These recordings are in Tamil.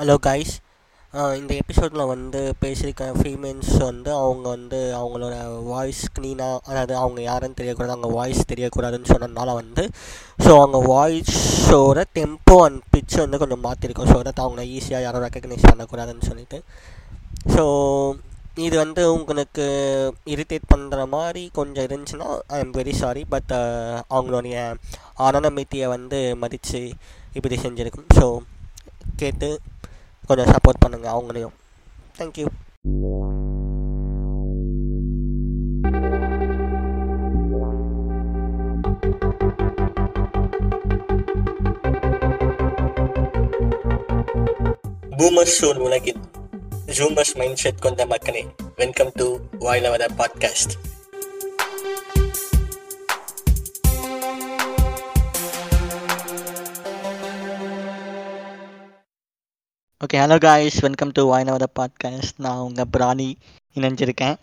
ஹலோ கைஸ் இந்த எபிசோடில் வந்து பேசியிருக்க ஃபீமேல்ஸ் வந்து அவங்க வந்து அவங்களோட வாய்ஸ் க்ளீனாக அதாவது அவங்க யாருன்னு தெரியக்கூடாது அவங்க வாய்ஸ் தெரியக்கூடாதுன்னு சொன்னதுனால வந்து ஸோ அவங்க வாய்ஸோட டெம்போ அண்ட் பிச் வந்து கொஞ்சம் மாற்றிருக்கோம் ஸோ தட் அவங்க ஈஸியாக யாரும் ரெக்கக்னைஸ் பண்ணக்கூடாதுன்னு சொல்லிட்டு. ஸோ இது வந்து உங்களுக்கு இரிட்டேட் பண்ணுற மாதிரி கொஞ்சம் இருந்துச்சுன்னா I am very sorry but அவங்களுடைய ஆனந்தமித்தியை வந்து மதித்து இப்படி செஞ்சுருக்கும். ஸோ கேட்டு கொஞ்சம் சப்போர்ட் பண்ணுங்கள் அவங்களையும் தேங்க்யூ பூமர் ஷோர் உலகில் ஜூமர்ஸ் மைண்ட் செட் கொண்ட மக்களே welcome to வாயிலவத podcast okay hello guys welcome to வாய்னவத podcast நான் உங்கள் பிராணி இணைஞ்சிருக்கேன்.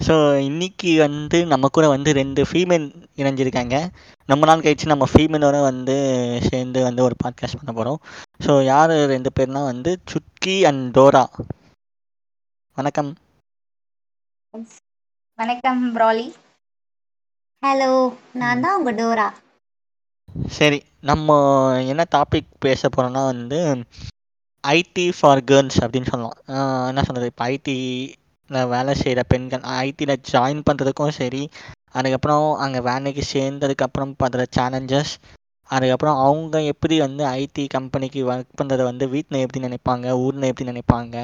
ஸோ இன்றைக்கி வந்து நம்ம கூட வந்து ரெண்டு ஃபீமேல் இணைஞ்சிருக்காங்க. ரொம்ப நாள் கழிச்சு நம்ம ஃபீமேலோட வந்து சேர்ந்து வந்து ஒரு பாட்காஸ்ட் பண்ண போகிறோம் ஸோ யார் ரெண்டு பேர்னா வந்து சுட்கி அண்ட் டோரா. வணக்கம். வணக்கம் ப்ராலி. ஹலோ நான் தான் உங்க டோரா. சரி நம்ம என்ன டாபிக் பேச போகிறோம்னா வந்து ஐடி ஃபார் கேர்ள்ஸ் அப்படின்னு சொல்லலாம் என்ன சொல்கிறது இப்போ ஐடியில் வேலை செய்கிற பெண்கள் ஐடியில் ஜாயின் பண்ணுறதுக்கும் சரி அதுக்கப்புறம் அங்கே வேலைக்கு சேர்ந்ததுக்கப்புறம் படுற சேலஞ்சஸ் அதுக்கப்புறம் அவங்க எப்படி வந்து ஐடி கம்பெனிக்கு ஒர்க் பண்ணுறத வந்து வீட்டில் எப்படி நினைப்பாங்க ஊரில் எப்படி நினைப்பாங்க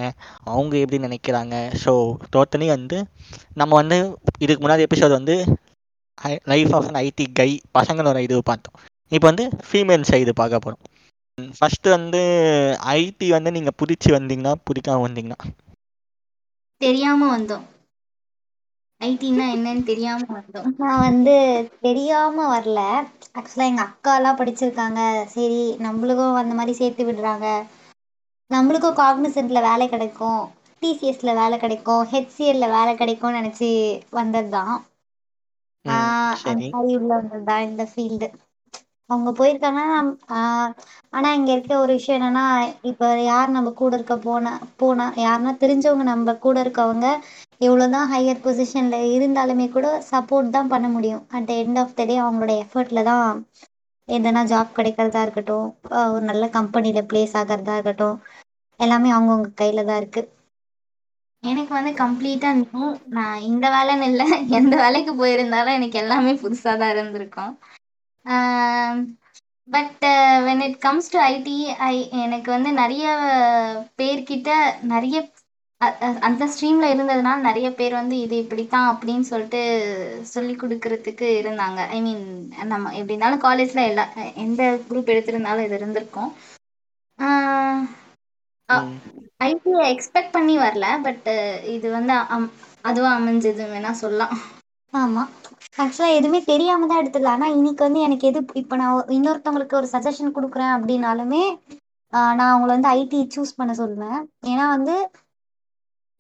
அவங்க எப்படி நினைக்கிறாங்க? ஸோ டோட்டலி வந்து நம்ம வந்து இதுக்கு முன்னாடி எபிசோட் வந்து life of an IT guy பசங்களோட இது பார்த்தோம். இப்போ வந்து ஃபீமேல் சைடு பார்க்க போகிறோம் ஃபஸ்ட்டு வந்து ஐடி வந்து நீங்கள் பிடிச்சி வந்தீங்கன்னா பிடிக்காம வந்தீங்கன்னா? தெரியாம வந்தோம். ஐடின்னா என்னன்னு தெரியாம வந்தோம். நான் வந்து தெரியாம வரல. ஆக்சுவலா எங்க அக்கா எல்லாம் படிச்சிருக்காங்க. சரி நம்மளுக்கும் அந்த மாதிரி சேர்த்து விடுறாங்க. நம்மளுக்கும் காக்னிசன்ட்ல வேலை கிடைக்கும். டிசிஎஸ்ல வேலை கிடைக்கும். ஹெச்சிஎல்ல வேலை கிடைக்கும்னு நினைச்சு வந்ததுதான். ஆஹ் அந்த சரி. மாதிரி உள்ள வந்ததுதான் இந்த ஃபீல்டு அவங்க போயிருக்காங்கன்னா ஆஹ் ஆனா இங்க இருக்க ஒரு விஷயம் என்னன்னா இப்ப யார் நம்ம கூட இருக்க போனா போனா யாருன்னா தெரிஞ்சவங்க நம்ம கூட இருக்கவங்க எவ்வளவுதான் ஹையர் பொசிஷன்ல இருந்தாலுமே கூட சப்போர்ட் தான் பண்ண முடியும். At the end of the day அவங்களோட எஃபர்ட்ல தான் எதனா ஜாப் கிடைக்கிறதா இருக்கட்டும் ஒரு நல்ல கம்பெனில பிளேஸ் ஆகிறதா இருக்கட்டும் எல்லாமே அவங்கவுங்க கையில தான் இருக்கு. எனக்கு வந்து கம்ப்ளீட்டா நான் இந்த வேலைன்னு இல்லை எந்த வேலைக்கு போயிருந்தாலும் எனக்கு எல்லாமே புதுசா தான் இருந்திருக்கும். But when it comes to IT I எனக்கு வந்து நிறைய பேர்கிட்ட நிறைய அந்த ஸ்ட்ரீம்ல இருந்ததுனால நிறைய பேர் வந்து இது இப்படித்தான் அப்படின்னு சொல்லிட்டு சொல்லி கொடுக்கறதுக்கு இருந்தாங்க. ஐ மீன் நம்ம எப்படி இருந்தாலும் காலேஜ்ல எல்லா எந்த குரூப் எடுத்திருந்தாலும் இது இருந்திருக்கும். ஐடியை எக்ஸ்பெக்ட் பண்ணி வரல பட் இது வந்து அம்- அதுவா அமைஞ்சது வேணா சொல்லலாம். ஆமா. ஆக்சுவலா எதுவுமே தெரியாம தான் எடுத்துடலாம் ஆனா இன்னைக்கு வந்து எனக்கு எது இப்போ நான் இன்னொருத்தவங்களுக்கு ஒரு சஜஷன் கொடுக்குறேன் அப்படின்னாலுமே ஆஹ் நான் அவங்கள வந்து ஐடி சூஸ் பண்ண சொல்லுவேன் ஏன்னா வந்து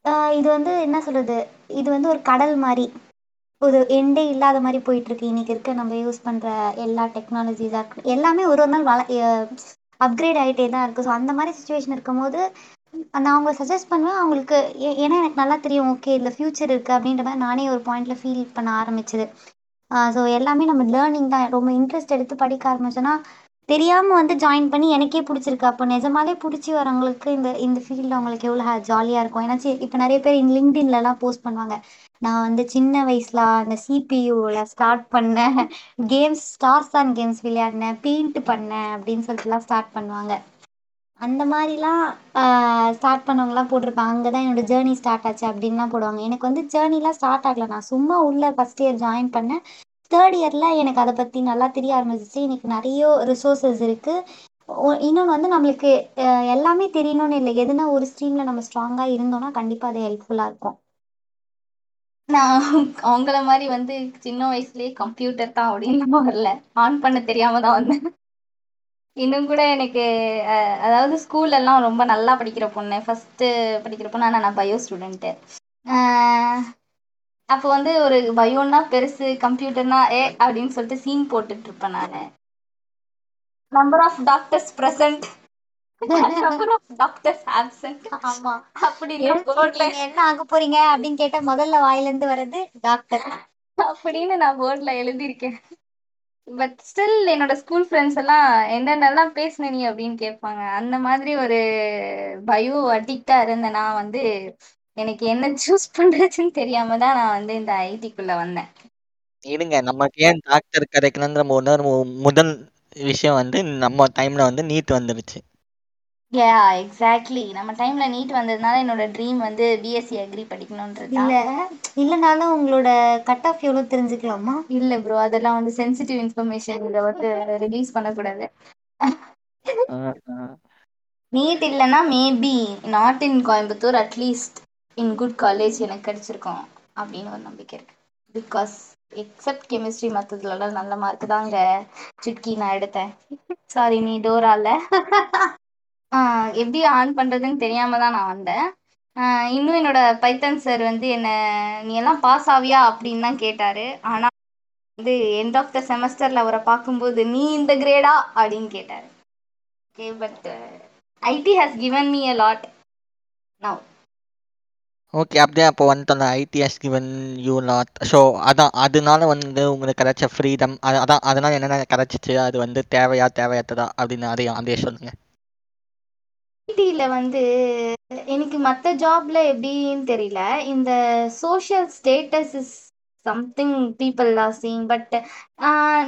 ஆஹ் இது வந்து என்ன சொல்றது? இது வந்து ஒரு கடல் மாதிரி. ஒரு எண்டே இல்லாத மாதிரி போயிட்டு இருக்கு இன்னைக்கு இருக்க நம்ம யூஸ் பண்ற எல்லா டெக்னாலஜிஸா இருக்கு எல்லாமே ஒரு ஒரு நாள் வள அப்கிரேட் ஆகிட்டே தான் இருக்கு. ஸோ அந்த மாதிரி சுச்சுவேஷன் இருக்கும்போது நான் அவங்க சஜஸ்ட் பண்ணுவேன். அவங்களுக்கு ஏ- ஏன்னா எனக்கு நல்லா தெரியும். ஓகே இதில் ஃபியூச்சர் இருக்குது அப்படின்ற மாதிரி நானே ஒரு பாயிண்ட்ல ஃபீல் பண்ண ஆரம்பிச்சது. ஸோ எல்லாமே நம்ம லேர்னிங் தான். ரொம்ப இன்ட்ரெஸ்ட் எடுத்து படிக்க ஆரம்பிச்சோன்னா தெரியாமல் வந்து ஜாயின் பண்ணி எனக்கே பிடிச்சிருக்கு. அப்போ நிஜமாலே பிடிச்சி வரவங்களுக்கு இந்த இந்த ஃபீல்டில் அவங்களுக்கு எவ்வளோ ஜாலியாக இருக்கும். ஏன்னா இப்போ நிறைய பேர் லிங்க்டின்லலாம் போஸ்ட் பண்ணுவாங்க. நான் வந்து சின்ன வயசுல அந்த சிபியூவில் ஸ்டார்ட் பண்ணேன். கேம்ஸ் ஸ்டார்ஸ் அண்ட் கேம்ஸ் விளையாடினேன். பெயிண்ட் பண்ணேன் அப்படின்னு சொல்லிட்டுலாம் ஸ்டார்ட் பண்ணுவாங்க. அந்த மாதிரிலாம் ஸ்டார்ட் பண்ணவங்கலாம் போட்டிருப்பாங்க. அங்கே தான் என்னோட ஜேர்னி ஸ்டார்ட் ஆச்சு அப்படின்லாம் போடுவாங்க. எனக்கு வந்து ஜேர்னிலாம் ஸ்டார்ட் ஆகல. நான் சும்மா உள்ள ஃபர்ஸ்ட் இயர் ஜாயின் பண்ணேன். தேர்ட் இயரில் எனக்கு அதை பற்றி நல்லா தெரிய ஆரம்பிச்சிச்சு. எனக்கு நிறைய ரிசோர்ஸஸ் இருக்குது இன்னொன்று வந்து நம்மளுக்கு எல்லாமே தெரியணும்னு இல்லை. எதுனா ஒரு ஸ்ட்ரீமில் நம்ம ஸ்ட்ராங்காக இருந்தோம்னா கண்டிப்பாக அது ஹெல்ப்ஃபுல்லாக இருக்கும். நான் அவங்கள மாதிரி வந்து சின்ன வயசுலயே கம்ப்யூட்டர் தான் அப்படின்னு வரல. ஆன் பண்ண தெரியாம தான் வந்தேன். இன்னும் கூட எனக்கு அதாவது ஸ்கூல்ல எல்லாம் ரொம்ப நல்லா படிக்கிற பொண்ணு. ஃபர்ஸ்ட் படிக்கிற பொண்ணு ஆனா நான் பயோ ஸ்டூடெண்ட்டு அப்போ வந்து ஒரு பயோன்னா பெருசு கம்ப்யூட்டர்னா ஏ அப்படின்னு சொல்லிட்டு சீன் போட்டுட்டு இருப்பேன் நான் நம்பர் ஆஃப் டாக்டர்ஸ் ப்ரெசன்ட் அதுக்கப்புறம் டாக்டர்ஸ் ஆப்சென்ட் ஆமா. அப்படி நீங்க என்ன ஆக போறீங்க அப்படின்னு கேட்டா முதல்ல வாயில இருந்து வர்றது டாக்டர் அப்படின்னு நான் போர்ட்ல எழுதியிருக்கேன். பட் ஸ்டில் என்னோட ஸ்கூல் ஃப்ரெண்ட்ஸ் எல்லாம் என்னென்னலாம் பேசுன நீ அப்படின்னு கேட்பாங்க அந்த மாதிரி ஒரு பயோ அடிக்டா இருந்த நான் வந்து எனக்கு என்ன சூஸ் பண்றதுன்னு தெரியாம தான் நான் வந்து இந்த ஐடிக்குள்ள வந்தேன் இருங்க. நமக்கு ஏன் டாக்டர் கிடைக்கலன்ற முதல் முதல் விஷயம் வந்து நம்ம டைம்ல வந்து நீட் வந்துருச்சு. யா எக்ஸாக்ட்லி நம்ம டைம்ல நீட் வந்ததுனால என்னோட ட்ரீம் வந்து பிஎஸ்சி அக்ரி படிக்கணும்ன்றது இல்ல இல்லனாலும் உங்களோட கட் ஆஃப் எவ்வளவு தெரிஞ்சுக்கலாமா? இல்ல ப்ரோ அதெல்லாம் வந்து சென்சிட்டிவ் இன்ஃபர்மேஷன் இத வந்து ரிலீஸ் பண்ணக்கூடாது. நீட் இல்லைன்னா maybe not in Coimbatore at least in good college எனக்கு கிடைச்சிருக்கும் அப்படின்னு ஒரு நம்பிக்கை இருக்கு. பிகாஸ் எக்ஸப்ட் கெமிஸ்ட்ரி மற்றதுலலாம் நல்ல மார்க் தாங்க. சுட்கி நான் எடுத்தேன். சாரி நீ டோரால. எப்படி ஆன் பண்றதுன்னு தெரியாம தான் நான் வந்தேன் இன்னும் என்னோட பைத்தன் சார் வந்து என்ன நீ எல்லாம் பாஸ் ஆவியா அப்படின்னு தான் கேட்டாரு ஆனா வந்து எண்ட் ஆஃப் த செமஸ்டர்ல அவரை பார்க்கும்போது நீ இந்த கிரேடா அப்படின்னு கேட்டாரு okay but IT has given me a lot now okay. அப்படியே அப்போ வந்துட்டு அந்த IT has given you lot. So அதான் அதனால வந்து உங்களுக்கு கிடைச்ச ஃப்ரீடம் அதான் அதனால என்னென்ன கிடைச்சிச்சு? அது வந்து தேவையா? தேவையற்றதா? அப்படின்னு அதையும் அதையும் சொல்லுங்க. ஐடியில் வந்து எனக்கு மற்ற ஜாப்ல எப்படின்னு தெரியல. இந்த social status is something people are seeing but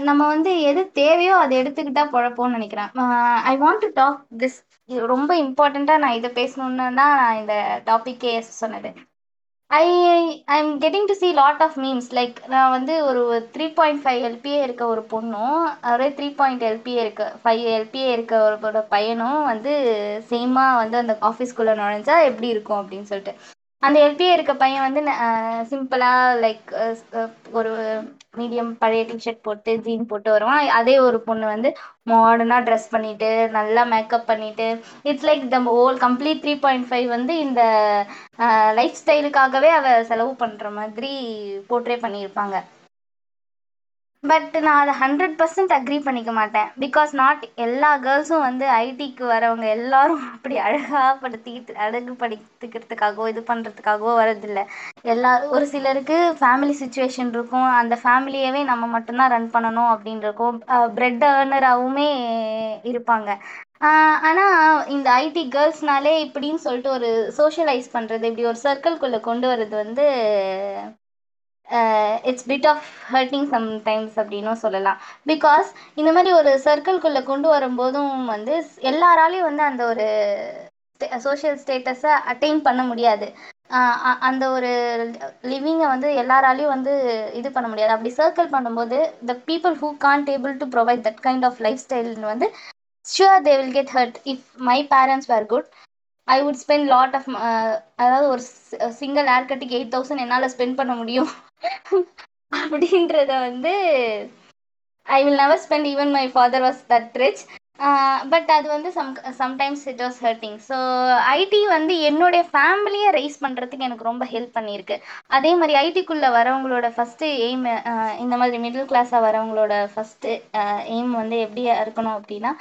நம்ம வந்து எது தேவையோ அதை எடுத்துக்கிட்டா பொழப்போம்னு நினைக்கிறேன். I want to talk this ரொம்ப இம்பார்ட்டண்ட்டாக நான் இதை பேசணுன்னு தான் நான் இந்த டாபிக்கே சொன்னது. I I am getting to see lot of memes like நான் வந்து ஒரு த்ரீ பாயிண்ட் ஃபைவ் எல்பிஏ இருக்க ஒரு பொண்ணும் அதே த்ரீ பாயிண்ட் எல்பிஏ இருக்க ஃபைவ் எல்பிஏ இருக்க ஒரு பையனும் வந்து சேமாக வந்து அந்த ஆஃபீஸ்க்குள்ளே நுழைஞ்சா எப்படி இருக்கும் அப்படின்னு சொல்லிட்டு. அந்த எல்பிஏ இருக்க பையன் வந்து சிம்பிளாக லைக் ஒரு மீடியம் பழைய டிஷர்ட் போட்டு ஜீன் போட்டு வருவான். அதே ஒரு பொண்ணு வந்து மாடர்னாக ட்ரெஸ் பண்ணிட்டு நல்லா மேக்கப் பண்ணிட்டு it's like the whole complete three point five வந்து இந்த லைஃப் ஸ்டைலுக்காகவே அவ செலவு பண்ணுற மாதிரி போர்ட்ரே பண்ணியிருப்பாங்க. பட் நான் அதை ஹண்ட்ரட் பர்சன்ட் அக்ரி பண்ணிக்க மாட்டேன். பிகாஸ் நாட் எல்லா கேர்ள்ஸும் வந்து ஐடிக்கு வரவங்க எல்லாரும் அப்படி அழகாக படுத்திக்கிட்டு அழகு படுத்திக்கிறதுக்காகவோ இது பண்ணுறதுக்காகவோ வரதில்ல எல்லா ஒரு சிலருக்கு ஃபேமிலி சுச்சுவேஷன் இருக்கும். அந்த ஃபேமிலியவே நம்ம மட்டும்தான் ரன் பண்ணணும் அப்படின்னு இருக்கும் பிரெட் ஏர்னராகவுமே இருப்பாங்க. ஆனால் இந்த ஐடி கேர்ள்ஸ்னாலே இப்படின்னு சொல்லிட்டு ஒரு சோஷியலைஸ் பண்ணுறது இப்படி ஒரு சர்க்கிள்குள்ளே கொண்டு வர்றது வந்து it's bit of hurting sometimes அப்படின்னும் சொல்லலாம். பிகாஸ் இந்த மாதிரி ஒரு சர்க்கிள்குள்ளே கொண்டு வரும்போதும் வந்து எல்லாராலையும் வந்து அந்த ஒரு சோஷியல் ஸ்டேட்டஸை அட்டைன் பண்ண முடியாது. அந்த ஒரு லிவிங்கை வந்து எல்லாராலையும் வந்து இது பண்ண முடியாது. அப்படி சர்க்கிள் பண்ணும்போது the people who can't able to provide that kind of life style வந்து sure they will get hurt if my parents were good I would spend lot of அதாவது ஒரு சிங்கிள் ஹேர் கட்டுக்கு எயிட் தௌசண்ட் என்னால் ஸ்பெண்ட் பண்ண முடியும். அப்படின்றத வந்து I will never spend even my father was that rich but அது வந்து some sometimes it was hurting so IT வந்து என்னுடைய ஃபேமிலியை ரைஸ் பண்ணுறதுக்கு எனக்கு ரொம்ப ஹெல்ப் பண்ணியிருக்கு. அதே மாதிரி ஐடிக்குள்ளே வரவங்களோட ஃபஸ்ட்டு எய்ம் இந்த மாதிரி மிடில் கிளாஸாக வரவங்களோட ஃபஸ்ட்டு எய்ம் வந்து எப்படி இருக்கணும் அப்படின்னா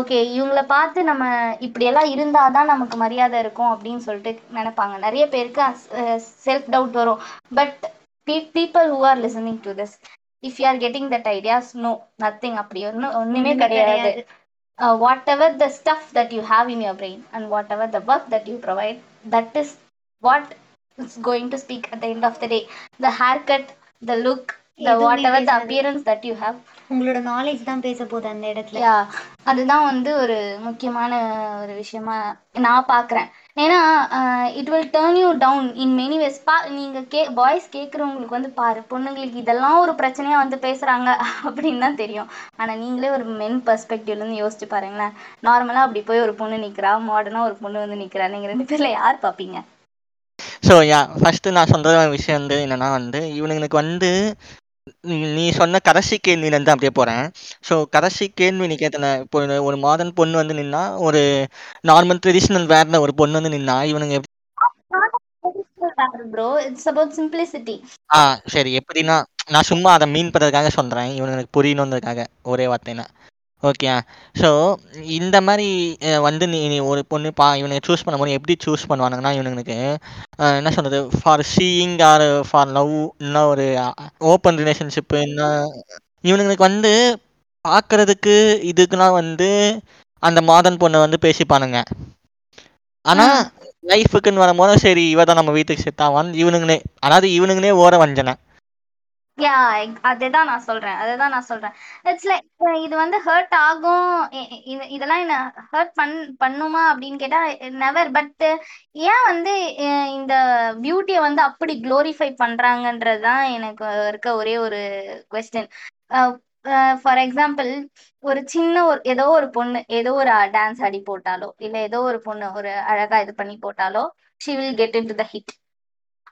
ஓகே இவங்கள பார்த்து நம்ம இப்படியெல்லாம் இருந்தால் தான் நமக்கு மரியாதை இருக்கும் அப்படின்னு சொல்லிட்டு நினைப்பாங்க. நிறைய பேருக்கு செல்ஃப் டவுட் வரும். But people who are listening to this if you are getting that ideas no nothing அப்படி ஒன்றும் ஒன்றுமே கிடையாது. Uh, whatever the stuff that you have in your brain and whatever the work that you provide that is what is going to speak at the end of the day the haircut the look the whatever the appearance that you have உங்களோட நாலேஜ் தான் பேச போகுது அந்த இடத்துல யா அதுதான் வந்து ஒரு முக்கியமான ஒரு விஷயமா நான் பார்க்குறேன் ஏன்னா it will turn you down in many ways பா நீங்கள் கே பாய்ஸ் கேட்குறவங்களுக்கு வந்து பாரு பொண்ணுங்களுக்கு இதெல்லாம் ஒரு பிரச்சனையாக வந்து பேசுகிறாங்க அப்படின்னு தான் தெரியும். ஆனால் நீங்களே ஒரு மென் பர்ஸ்பெக்டிவ்லேருந்து யோசிச்சு பாருங்களேன். நார்மலாக அப்படி போய் ஒரு பொண்ணு நிற்கிறா மாடர்னாக ஒரு பொண்ணு வந்து நிற்கிறா நீங்கள் ரெண்டு பேரில் யார் பார்ப்பீங்க ஸோ யா ஃபஸ்ட்டு நான் சொல்கிற விஷயம் வந்து என்னென்னா வந்து இவனுங்களுக்கு வந்து நீ சொன்ன கடைசி கேள்வியிலேருந்து அப்படியே போகிறேன் ஸோ கடைசி கேள்வி நீ கேட்டன இப்போ ஒரு மாடர்ன் பொண்ணு வந்து நின்னா ஒரு நார்மல் ட்ரெடிஷ்னல் வேரில் ஒரு பொண்ணு வந்து நின்னா இவனுங்க ப்ரோ இட்ஸ் சிம்பிளிசிட்டி ஆ சரி எப்படின்னா நான் சும்மா அதை மீன் பண்ணுறதுக்காக சொல்கிறேன் இவனுங்களுக்கு புரியணுன்றதுக்காக ஒரே வார்த்தைனா ஓகேயா ஸோ இந்த மாதிரி வந்து நீ நீ ஒரு பொண்ணு பா இவனுக்கு சூஸ் பண்ணும்போது எப்படி சூஸ் பண்ணுவானுங்கன்னா இவனுங்களுக்கு என்ன சொல்கிறது for seeing or for love இல்லை ஒரு ஓப்பன் ரிலேஷன்ஷிப்பு இன்னும் இவனுங்களுக்கு வந்து பார்க்கறதுக்கு இதுக்கெல்லாம் வந்து அந்த மாதன் பொண்ணை வந்து பேசிப்பானுங்க. ஆனால். லைஃபுக்குன்னு வரும்போது சரி இவ தான் நம்ம வீட்டுக்கு செட் ஆவான்னு இவனுங்களே அதாவது இவனுங்களே ஓர வஞ்சனை யா அதுதான் நான் சொல்றேன் அதுதான் நான் சொல்றேன். இட்ஸ் லைக் இது வந்து ஹர்ட் ஆகும் இ- இது இதெல்லாம் என்ன ஹர்ட் பண் பண்ணுமா அப்படின்னு கேட்டா நெவர் பட் ஏன் வந்து இந்த பியூட்டியை வந்து அப்படி குளோரிஃபை பண்றாங்கன்றது தான் எனக்கு இருக்க ஒரே ஒரு கொஸ்டின் ஃபார் எக்ஸாம்பிள் ஒரு சின்ன ஒரு ஏதோ ஒரு பொண்ணு ஏதோ ஒரு டான்ஸ் ஆடி போட்டாலோ இல்ல ஏதோ ஒரு பொண்ணு ஒரு அழகா இது பண்ணி போட்டாலோ she will get into the hit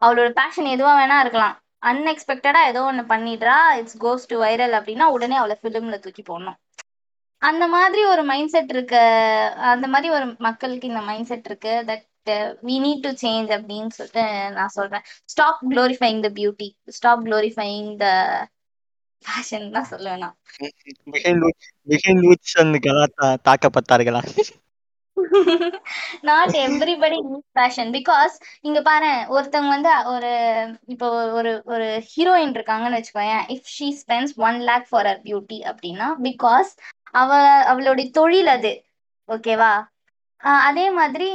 அவளோட பேஷன் எதுவா வேணா இருக்கலாம். அன்எக்ஸ்பெக்டடா ஏதோ ஒண்ணு பண்ணிடுறா இட்ஸ் கோஸ் டு வைரல் அப்படின்னா உடனே அவளை ஃபிலிம்ல தூக்கி போடணும். அந்த மாதிரி ஒரு மைண்ட் செட் இருக்க அந்த மாதிரி ஒரு மக்களுக்கு இந்த மைண்ட் செட் இருக்கு that we need to change அப்படின்னு சொல்லிட்டு நான் சொல்றேன். Stop glorifying the beauty stop glorifying the fashion தான் சொல்லுவேன் நான். தாக்கப்பட்டார்களா? நாட் எவ்ரிபடி ஃபேஷன் பிகாஸ் இங்க பாரு ஒருத்தவங்க வந்து ஒரு இப்போ ஒரு ஒரு ஹீரோயின் இருக்காங்கன்னு வச்சுக்கோயேன். If she spends one lakh for her beauty அப்படின்னா பிகாஸ் அவ அவளுடைய தொழில் அது. ஓகேவா அதே மாதிரி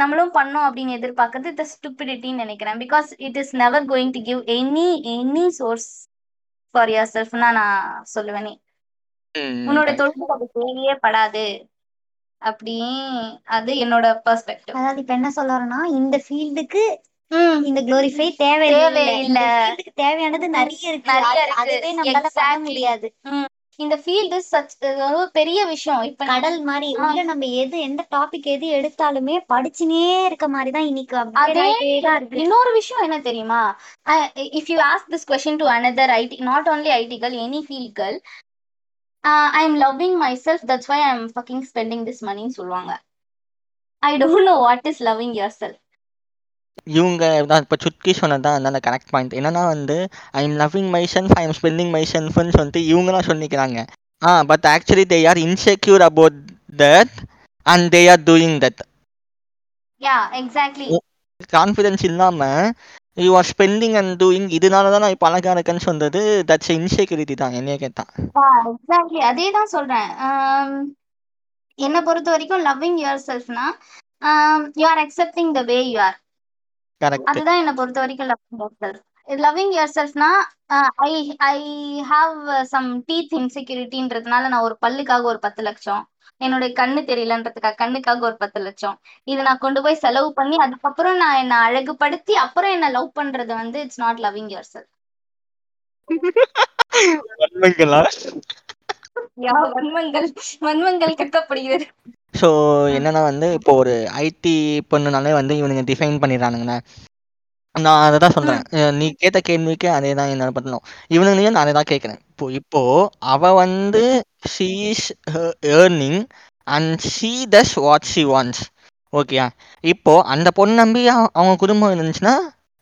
நம்மளும் பண்ணோம் அப்படின்னு எதிர்பார்க்கறது த ஸ்டூபிடிட்டின்னு நினைக்கிறேன். Because it is never going to give any any source for your செல்ஃப்னா நான் சொல்லுவேனே. உன்னோட தொழில் அது தேவையே படாது. அப்படி அது என்னோட பெர்ஸ்பெக்டிவ் அதாவது இப்ப என்ன சொல்ல வரேன்னா இந்த ஃபீல்டுக்கு இந்த குளோரிஃபை தேவையில்லை. ஃபீல்டுக்கு தேவையானது நிறைய இருக்கு. அதுவே நம்மளால பண்ண. முடியாது. இந்த ஃபீல்டு சச் பெரிய விஷயம். இப்ப கடல் மாதிரி. உள்ள நம்ம எது எந்த டாபிக் எது எடுத்தாலுமே படிச்சுனே இருக்க மாதிரி தான் இன்னைக்கு இன்னொரு விஷயம் என்ன தெரியுமா? If you ask this question to another IT not only IT girl any field girl I am loving myself that's why I am fucking spending this மணின்னு சொல்லுவாங்க I don't know what is loving yourself இவங்க தான் இப்போ சுட்கி சொன்னது தான் அந்த கரெக்ட் பாயிண்ட் என்னன்னா வந்து I am loving myself I am spending my செல்ஃப்னு சொல்லிட்டு இவங்களாம் சொல்லிக்கிறாங்க. ஆ but actually they are insecure about that and they are doing that yeah exactly confidence இல்லாமல் you are spending and doing இதனால தான் நான் இப்போ அழகாக இருக்கேன்னு சொன்னது. தட்ஸ் இன்செக்யூரிட்டி தான் என்னைய கேட்டான் எக்ஸாக்ட்லி அதே தான் சொல்றேன். என்னை பொறுத்த வரைக்கும் loving your செல்ஃப்னா you are accepting the way you are correct அதுதான் என்னை பொறுத்த வரைக்கும் loving yourself loving your செல்ஃப்னா I I have some teeth இன்செக்யூரிட்டின்றதுனால நான் ஒரு பல்லுக்காக ஒரு பத்து லட்சம். என்னுடைய கண்ணு தெரியலன்றதுக்காக கண்ணுக்காக ஒரு பத்து லட்சம். இதை நான் கொண்டு போய் செலவு பண்ணி அதுக்கப்புறம் நான் என்னை அழகுபடுத்தி அப்புறம் என்ன லவ் பண்றது வந்து it's not loving yourself வன்மங்கள். வன்மங்கள் கட்டப்படுகிறது. ஸோ என்னன்னா வந்து இப்போ ஒரு ஐடி பொண்ணுனாலே வந்து இவனுங்க டிஃபைன் பண்ணிடுறானுங்கண்ணே. நான் அதை தான் சொல்கிறேன் நீ கேட்ட கேள்விக்கு அதே தான் என்ன பண்ணணும் இவனுங்களையும் நான் அதை தான் கேட்குறேன். இப்போ இப்போ அவ வந்து she's earning and she does what she wants ஓகேயா இப்போ அந்த பொண்ணு நம்பி அவ- அவங்க குடும்பம் இருந்துச்சுன்னா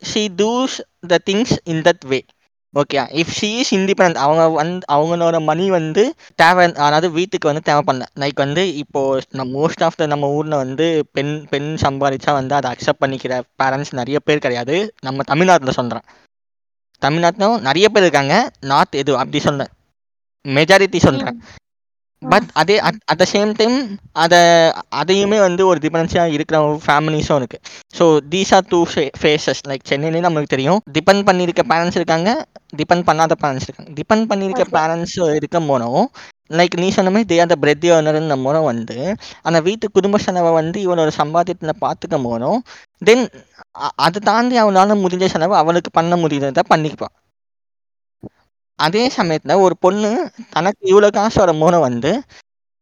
she does the things in that way okay if she is independent அவங்க வந்து அவங்களோட மணி வந்து தேவை அதாவது வீட்டுக்கு வந்து தேவைப்படல. லைக் வந்து இப்போ நம்ம மோஸ்ட் ஆஃப் த நம்ம ஊரில் வந்து பெண் பெண் சம்பாதிச்சா வந்து அதை அக்செப்ட் பண்ணிக்கிற பேரண்ட்ஸ் நிறைய பேர் கிடையாது. நம்ம தமிழ்நாட்டில் சொல்கிறேன் தமிழ்நாட்டிலும் நிறைய பேர் இருக்காங்க. நார்த் எது அப்படி சொல்ல மெஜாரிட்டி சொல்கிறேன் பட் அதே அட் த சேம் டைம் அதை அதையுமே வந்து ஒரு டிபெண்டன்ஸியாக இருக்கிற ஃபேமிலிஸும் இருக்குது so these are two faces like சென்னையிலே நம்மளுக்கு தெரியும் டிபெண்ட் பண்ணியிருக்க பேரண்ட்ஸ் இருக்காங்க டிபெண்ட் பண்ணாத பேரண்ட்ஸ் இருக்காங்க. டிபெண்ட் பண்ணியிருக்க. பேரண்ட்ஸ் இருக்க போனோம் லைக் நீ சொன்ன மாதிரி தே ஆர் த பிரெட் ஏர்னர்னு மூலம் வந்து அந்த வீட்டு குடும்ப செலவை வந்து இவனோட சம்பாத்தியத்தில் பார்த்துக்க போனோம் தென் அதை தாண்டி அவனால முடிஞ்ச செலவு அவளுக்கு பண்ண முடியறத பண்ணிக்குவான். அதே சமயத்தில் ஒரு பொண்ணு தனக்கு இவ்வளோ காசு வர மூலம் வந்து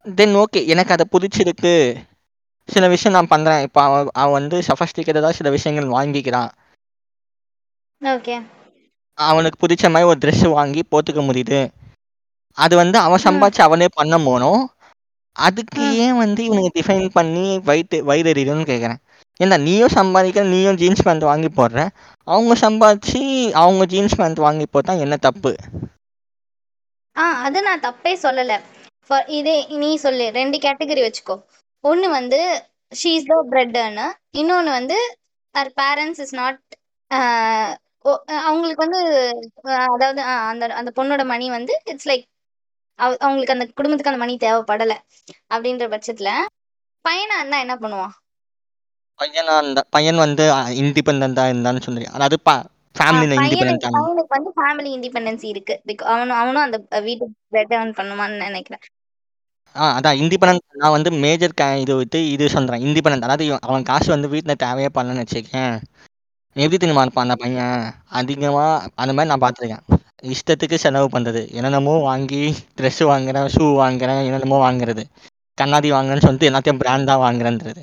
தென் ஓகே எனக்கு அதை பிடிச்சிருக்கு. சில விஷயம் நான் பண்ணுறேன் இப்போ அவன் அவன் வந்து சஃபஸ்டிகேட்டடாக சில விஷயங்கள் வாங்கிக்கிறான் ஓகே. அவனுக்கு பிடிச்ச மாதிரி ஒரு ட்ரெஸ் வாங்கி போட்டுக்க முடியுது. அது வந்து அவன் சம்பாதிச்சு அவனே பண்ண போனோம் அதுக்கு. ஏன் வந்து இவனுங்க டிஃபைன் பண்ணி வயிற்று வயிறு எறியுதுன்னு கேட்குறேன் ஏன்னா நீயும் சம்பாதிக்கிற நீயும் ஜீன்ஸ் பேண்ட் வாங்கி போடுற? அவங்க சம்பாதிச்சு அவங்க ஜீன்ஸ் பேண்ட் வாங்கி போட்டால் என்ன தப்பு? ஆ அது நான் தப்பே சொல்லலை. ஃபார் இதே நீ சொல்லு ரெண்டு கேட்டகரி வச்சுக்கோ. ஒன்று வந்து she is the bread earner இன்னொன்று வந்து ஹர் பேரண்ட்ஸ் இஸ் நாட் அவங்களுக்கு வந்து அதாவது அந்த அந்த பொண்ணோட மணி வந்து இட்ஸ் லைக் அவங்களுக்கு அந்த குடும்பத்துக்கு அந்த மணி தேவைப்படலை. அப்படின்ற பட்சத்தில் பையனாக இருந்தால் என்ன பண்ணுவான்? பையனா இருந்தா பையன் வந்து இண்டிபெண்டா இருந்தான்னு சொல்றீங்க அதாவது ஃபேமிலியில் பையனுக்கு இண்டிபெண்டா பையனுக்கு வந்து ஃபேமிலி இண்டிபெண்டன்சி இருக்கு. பிகாஸ் அவனும் அவனும் அந்த வீட்டு பிரெட் earn பண்ணுவான்னு நினைக்கிறேன். ஆ அதான் இண்டிபெண்டன்ட் நான் வந்து மேஜர் இது விட்டு இது சொல்கிறேன் இண்டிபெண்டன்ட் அதாவது இவன் அவன் காசு வந்து வீட்டில் தேவையே பண்ணலன்னு வச்சுக்கேன் எப்படி தெரியுமா இருப்பான் அந்த பையன்? அதிகமாக அந்த மாதிரி நான் பார்த்துருக்கேன். இஷ்டத்துக்கு செலவு பண்ணுறது என்னென்னமோ வாங்கி ட்ரெஸ்ஸு வாங்குறேன் ஷூ வாங்குறேன் என்னென்னமோ வாங்குறது. கண்ணாடி வாங்குறேன்னு சொல்லிட்டு எல்லாத்தையும் பிராண்டாக வாங்குறேன்றது.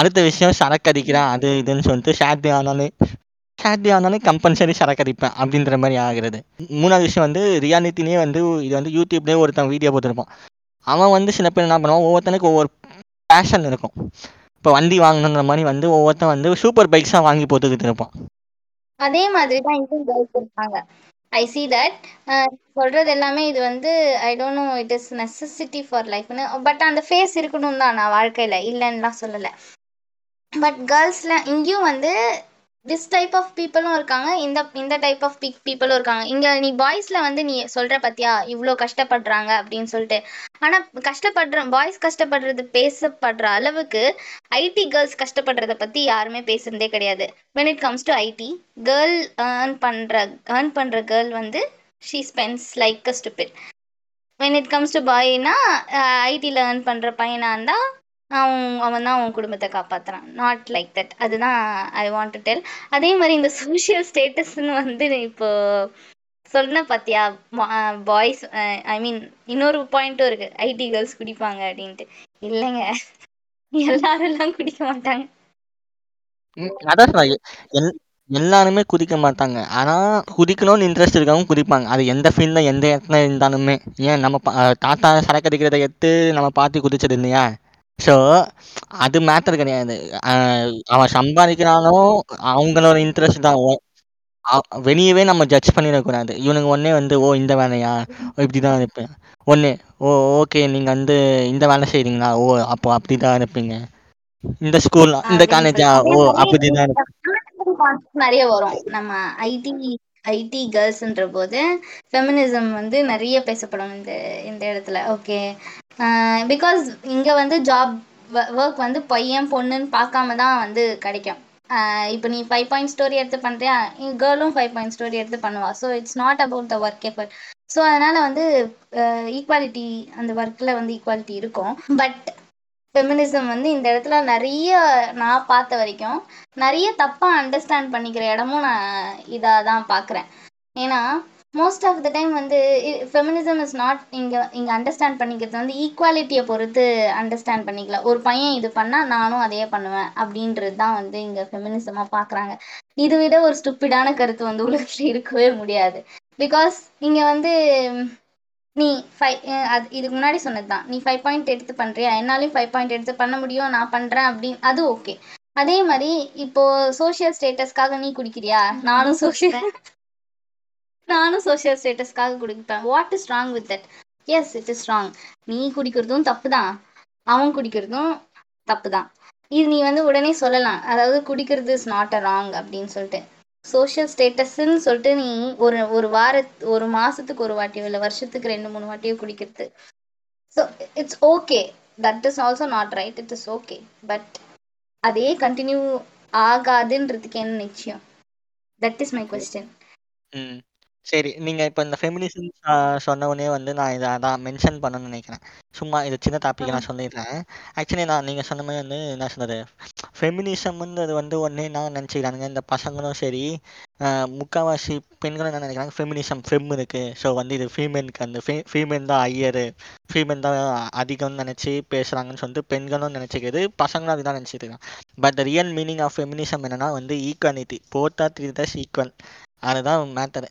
அடுத்த விஷயம் சரக்கு அடிக்கிறேன் அது இதுன்னு சொல்லிட்டு சாட்டர்டே ஆனாலே சாட்டர்டே ஆனாலே கம்பல்சரி சரக்கு அடிப்பேன் அப்படின்ற மாதிரி ஆகிறது. மூணாவது விஷயம் வந்து ரியாலிட்டினே வந்து இது வந்து யூடியூப்லேயே ஒருத்தன் வீடியோ போட்டிருப்பான். அவன் வந்து சில பேர் என்ன பண்ணுவான் ஒவ்வொருத்தனுக்கு ஒவ்வொரு பேஷன் இருக்கும். இப்போ வண்டி வாங்கணுன்ற மாதிரி வந்து ஒவ்வொருத்தன் வந்து சூப்பர் பைக்ஸாக வாங்கி போட்டுக்கிட்டு இருப்பான். அதே மாதிரி தான் இன்னும் கேர்ள்ஸ் இருப்பாங்க ஐ சி தட் சொல்கிறது எல்லாமே இது வந்து I don't know it is necessity for லைஃப்னு பட் அந்த ஃபேஸ் இருக்கணும் தான் நான் வாழ்க்கையில் இல்லைன்னுலாம் சொல்லலை. பட் கேர்ள்ஸில் இங்கேயும் வந்து திஸ் டைப் ஆஃப் பீப்புளும் இருக்காங்க. இந்த இந்த டைப் ஆஃப் பீக் பீப்புளும் இருக்காங்க. இங்கே நீ பாய்ஸில் வந்து நீ சொல்கிற பத்தியா? இவ்வளோ கஷ்டப்படுறாங்க அப்படின்னு சொல்லிட்டு. ஆனால் கஷ்டப்படுற பாய்ஸ் கஷ்டப்படுறது பேசப்படுற அளவுக்கு ஐடி கேர்ள்ஸ் கஷ்டப்படுறத பற்றி யாருமே பேசுகிறதே கிடையாது. When it comes to IT girl earn பண்ணுற ஏர்ன் பண்ணுற கேர்ள் வந்து she spends like a stupid. When it comes to பாய்னா ஐடியில் ஏர்ன் பண்ணுற பையனாக இருந்தால் அவன் அவன் தான் அவன் குடும்பத்தை காப்பாத்துறான் நாட் லைக் தட் அதுதான் ஐ வாண்ட் டு டெல் அதே மாதிரி இந்த சோஷியல் ஸ்டேட்டஸ்ன்னு வந்து இப்போ சொன்ன பார்த்தியா பாய்ஸ் ஐ மீன் இன்னொரு பாயிண்ட்டும் இருக்கு ஐடி கேர்ள்ஸ் குடிப்பாங்க அப்படின்ட்டு இல்லைங்க எல்லாரும் குடிக்க மாட்டாங்க அதான் எல் எல்லாருமே குதிக்க மாட்டாங்க. ஆனா, குதிக்கணும்னு இன்ட்ரெஸ்ட் இருக்கவங்க குதிப்பாங்க. அது எந்த ஃபீல்ட்ல, எந்த இடத்துல இருந்தாலுமே. ஏன் நம்ம தாத்தா சரக்கு அடிக்கிறத எடுத்து நம்ம பார்த்து குதிச்சது இல்லையா? ஸோ, அது மேட்டர் கிடையாது. அ அவன் சம்பாதிக்கிறானோ, அவங்களோட இன்ட்ரெஸ்ட் தான். ஒ அ வெளியவே நம்ம ஜட்ஜ் பண்ணிடக்கூடாது. இவனுங்க உடனே வந்து, "ஓ! இந்த வேலையா? ஓ! இப்படி தான் இருப்பேன்." உடனே, "ஓ! ஓகே. நீங்க வந்து இந்த வேலை செய்றீங்களா? ஓ! அப்போ அப்படி தான் இருப்பீங்க." இந்த ஸ்கூல் இந்த அப்படின்னு காலேஜா? அதே ஓ! மாதிரி அப்படிதான் இருப்பீங்க. நிறைய வரும் நம்ம ஐடி ஐடி கேர்ள்ஸ்ன்ற போது ஃபெமினிசம் வந்து நிறைய பேசப்படும் இந்த இந்த இடத்துல. ஓகே பிகாஸ் இங்கே வந்து ஜாப் ஒர்க் வந்து பையன் பொண்ணுன்னு பார்க்காம தான் வந்து கிடைக்கும். இப்போ நீ ஃபைவ் பாயிண்ட் ஸ்டோரி எடுத்து பண்ணுறியா கேர்ளும் ஃபைவ் பாயிண்ட் ஸ்டோரி எடுத்து பண்ணுவா. So it's not about the work effort so அதனால் வந்து ஈக்குவாலிட்டி அந்த ஒர்க்கில் வந்து ஈக்குவாலிட்டி இருக்கும். பட் ஃபெமினிசம் வந்து இந்த இடத்துல நிறைய நான் பார்த்த வரைக்கும் நிறைய தப்பாக அண்டர்ஸ்டாண்ட் பண்ணிக்கிற இடமும் நான் இதாக தான் பார்க்குறேன். ஏன்னா மோஸ்ட் ஆஃப் த டைம் வந்து ஃபெமினிசம் இஸ் நாட் இங்கே இங்கே அண்டர்ஸ்டாண்ட் பண்ணிக்கிறது வந்து ஈக்குவாலிட்டியை பொறுத்து அண்டர்ஸ்டாண்ட் பண்ணிக்கல. ஒரு பையன் இது பண்ணால் நானும் அதையே பண்ணுவேன் அப்படின்றது தான் வந்து இங்கே ஃபெமினிசமாக பார்க்குறாங்க. இது விட ஒரு ஸ்டூப்பிடான கருத்து வந்து உலகத்தில் இருக்கவே முடியாது. பிகாஸ் இங்கே வந்து நீ ஃபைவ் அது இதுக்கு முன்னாடி சொன்னது தான் நீ ஃபைவ் பாயிண்ட் எடுத்து பண்ணுறியா என்னாலையும் ஃபைவ் பாயிண்ட் எடுத்து பண்ண முடியும். நான் பண்ணுறேன் அப்படின்னு. அது ஓகே அதே மாதிரி இப்போ சோஷியல் ஸ்டேட்டஸ்க்காக நீ குடிக்கிறியா? நானும் சோஷியல் நானும் சோஷியல் ஸ்டேட்டஸ்க்காக குடிப்பேன். What is wrong with that yes it is wrong நீ குடிக்கிறதும் தப்பு தான் அவன் குடிக்கிறதும் தப்பு தான் இது நீ வந்து உடனே சொல்லலாம். அதாவது குடிக்கிறது இஸ் நாட் அ ராங் அப்படின்னு சொல்லிட்டு. சோஷியல் ஸ்டேட்டஸ்ன்னு சொல்லிட்டு நீ ஒரு ஒரு வார ஒரு மாசத்துக்கு ஒரு வாட்டியோ இல்லை வருஷத்துக்கு ரெண்டு மூணு வாட்டியோ குடிக்கிறது. So it's okay that is also not right it is okay but அதே கண்டினியூ ஆகாதுன்றதுக்கு என்ன நிச்சயம்? That is my. கொஸ்டின். சரி. நீங்க இப்ப இந்த ஃபெமினிசம் அ சொன்ன உடனே வந்து நான் இத அதான் மென்ஷன் பண்ணணும்னு நினைக்கிறேன். சும்மா இது சின்ன டாபிக் நான் சொல்லிடுறேன். ஆக்சுவலி நான் நீங்க சொன்ன மாரி வந்து என்ன சொல்றது, ஃபெமினிசம்ன்றது வந்து உடனே என்ன நினச்சுக்கிறானுங்க, இந்த பசங்களும் சரி, அ முக்காவாசி பெண்களும் என்ன நினைக்கிறாங்க, ஃபெமினிசம் ஃபெம் இருக்கு. ஸோ வந்து இது ஃபீமேலுக்கு அந்த ஃபீ ஃபீமேல் தான் ஹையரு, ஃபீமேல் தான் அதிகம்னு நினச்சு பேசுறாங்கன்னு சொல்லிட்டு பெண்களும் நினச்சிக்கிறது, பசங்களும் அதுதான் நினச்சிட்டு இருக்காங்க. But the real meaning of feminism என்னன்னா வந்து equality. Both are treated as equal. அதுதான் மேட்டரு.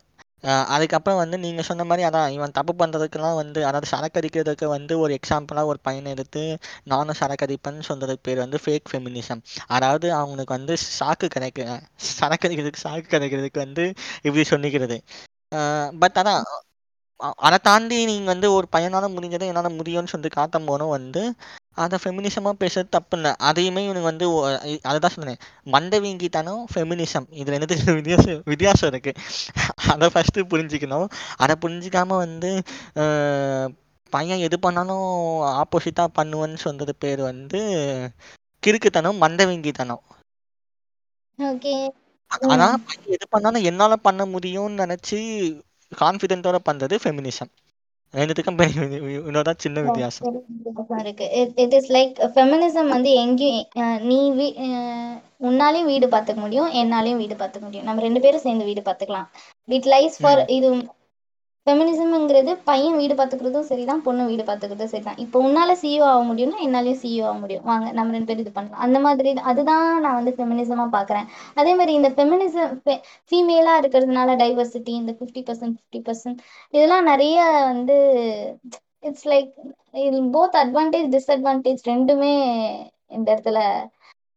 அதுக்கப்புறம் வந்து நீங்கள் சொன்ன மாதிரி அதான் இவன் தப்பு பண்ணுறதுக்கெல்லாம் வந்து அதாவது சரக்கு அடிக்கிறதுக்கு வந்து ஒரு எக்ஸாம்பிளாக ஒரு பையனை எடுத்து, நானும் சரக்கு அடிப்பேன்னு பேர் வந்து ஃபேக் ஃபெமினிசம். அதாவது அவனுக்கு வந்து சாக்கு கிடைக்க சரக்கு அடிக்கிறதுக்கு சாக்கு கிடைக்கிறதுக்கு வந்து இப்படி சொல்லிக்கிறது. பட் அதான் அதை தாண்டி நீங்க வந்து ஒரு பையனால முடிஞ்சதை என்னால முடியும்னு சொல்லிட்டு காட்டும் போதும் வந்து அதை ஃபெமினிசமா பேசுறது தப்பு இல்லை அதையுமே இவனுக்கு வந்து அதுதான் சொன்னேன் மண்டை வீங்கிட்டானும் ஃபெமினிசம் இது ரெண்டுத்துக்கு வித்தியாசம் வித்தியாசம் இருக்கு. அதை ஃபஸ்ட்டு புரிஞ்சுக்கணும். அதை புரிஞ்சிக்காம வந்து பையன் எது பண்ணாலும் ஆப்போசிட்டாக பண்ணுவேன்னு சொன்னது பேர் வந்து கிறுக்குத்தனம் மண்டை வீங்கித்தனம். ஓகே. ஆனா எது பண்ணாலும் என்னால பண்ண முடியும்னு நினைச்சு கான்ஃபிடென்ட்டோட பண்றது ஃபெமினிசம் ரெண்டுத்துக்கும் இன்னொரு சின்ன வித்தியாசம். இருக்கு. இட் இஸ் லைக் ஃபெமினிசம் வந்து எங்கேயும் நீ வீ உன்னாலையும் வீடு பார்த்துக்க முடியும் என்னாலையும் வீடு பார்த்துக்க முடியும். நம்ம ரெண்டு பேரும் சேர்ந்து வீடு பார்த்துக்கலாம். இட் லைஸ் ஃபார் இது ஃபெமினிசம்ங்கிறது பையன் வீடு பார்த்துக்கிறதும் சரிதான் பொண்ணு வீடு பார்த்துக்கிறதும் சரிதான். இப்போ உன்னால சிஇஓ ஆக முடியும்னா என்னாலையும் சிஇஓ ஆக முடியும். வாங்க நம்ம ரெண்டு பேரும் இது பண்ணலாம். அந்த மாதிரி அதுதான் நான் வந்து ஃபெமினிசமா பார்க்குறேன். அதே மாதிரி இந்த ஃபெமினிசம் ஃபீமேலாக இருக்கிறதுனால டைவர்சிட்டி இந்த ஃபிஃப்டி பர்சன்ட் ஃபிஃப்டி பர்சன்ட் இதெல்லாம் நிறைய வந்து இட்ஸ் லைக் இது போத் அட்வான்டேஜ் டிஸ்அட்வான்டேஜ் ரெண்டுமே இந்த இடத்துல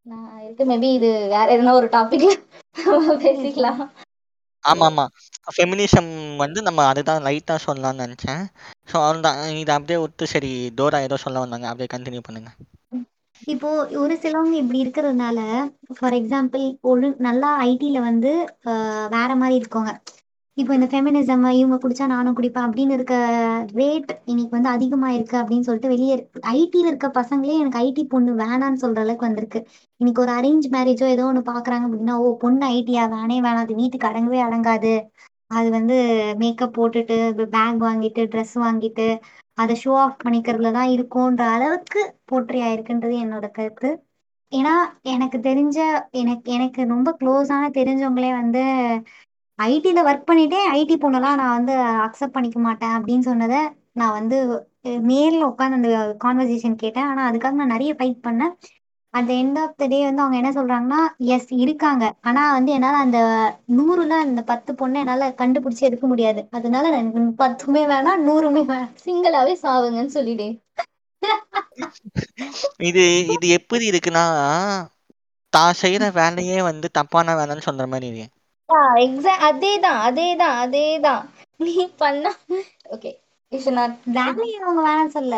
நான் இருக்கு. மேபி இது வேற எதனா ஒரு டாபிக்ல பேசிக்கலாம். ஆமா ஆமா. ஃபெமினிசம் வந்து நம்ம அதுதான் லைட்டா சொல்லலாம்னு நினைச்சேன். ஸோ அவ்வளோதான் இதை அப்படியே விட்டு சரி டோரா ஏதோ சொல்ல வந்தாங்க. அப்படியே கண்டினியூ பண்ணுங்க. இப்போ ஒரு சிலவங்க இப்படி இருக்கிறதுனால ஃபார் எக்ஸாம்பிள் ஒரு நல்லா ஐடில வந்து வேற மாதிரி இருக்கவங்க இப்போ இந்த ஃபெமினிசம் இவங்க குடிச்சா நானும் குடிப்பேன் அப்படின்னு இருக்க ரேட் இன்னைக்கு வந்து அதிகமா இருக்கு அப்படின்னு சொல்லிட்டு வெளியே ஐடில இருக்க பசங்களே எனக்கு ஐடி பொண்ணு வேணான்னு சொல்ற அளவுக்கு வந்திருக்கு. இன்னைக்கு ஒரு அரேஞ்ச் மேரேஜோ ஏதோ ஒன்று பாக்குறாங்க அப்படின்னா ஓ பொண்ணு ஐடியா வேணே வேணாம். அது வீட்டுக்கு அடங்கவே அடங்காது. அது வந்து மேக்கப் போட்டுட்டு பேக் வாங்கிட்டு ட்ரெஸ் வாங்கிட்டு அதை ஷோ ஆஃப் பண்ணிக்கிறதுல தான் இருக்கும்ன்ற அளவுக்கு போற்றி ஆயிருக்குன்றது என்னோட கருத்து. ஏன்னா எனக்கு தெரிஞ்ச எனக்கு எனக்கு ரொம்ப க்ளோஸான தெரிஞ்சவங்களே வந்து ஐடியில ஒர்க் பண்ணிட்டே ஐடி பொண்ணெல்லாம் நான் வந்து அக்செப்ட் பண்ணிக்க மாட்டேன் அப்படின்னு சொன்னதை நான் வந்து நேரில் உட்காந்து அந்த கான்வர்சேஷன் கேட்டேன். ஆனால் அதுக்காக நான் நிறைய ஃபைட் பண்ணேன். At end of the day வந்து அவங்க என்ன சொல்றாங்கன்னா எஸ் இருக்காங்க. ஆனா வந்து என்னால் அந்த நூறுல அந்த பத்து பொண்ணை என்னால் கண்டுபிடிச்சி எடுக்க முடியாது. அதனால எனக்கு பத்துமே வேணாம் நூறுமே வேணாம். சிங்கிளாவே சாவுங்கன்னு சொல்லிடு இது இது எப்படி இருக்குன்னா தான் செய்யற வேலையே வந்து தப்பான வேலைன்னு சொல்ற மாதிரி இருக்கு. எக்ஸா அதேதான் அதேதான் அதேதான். நீ பண்ணா ஓகே இஷ் நாட் வேலையை அவங்க வேணாம்னு சொல்ல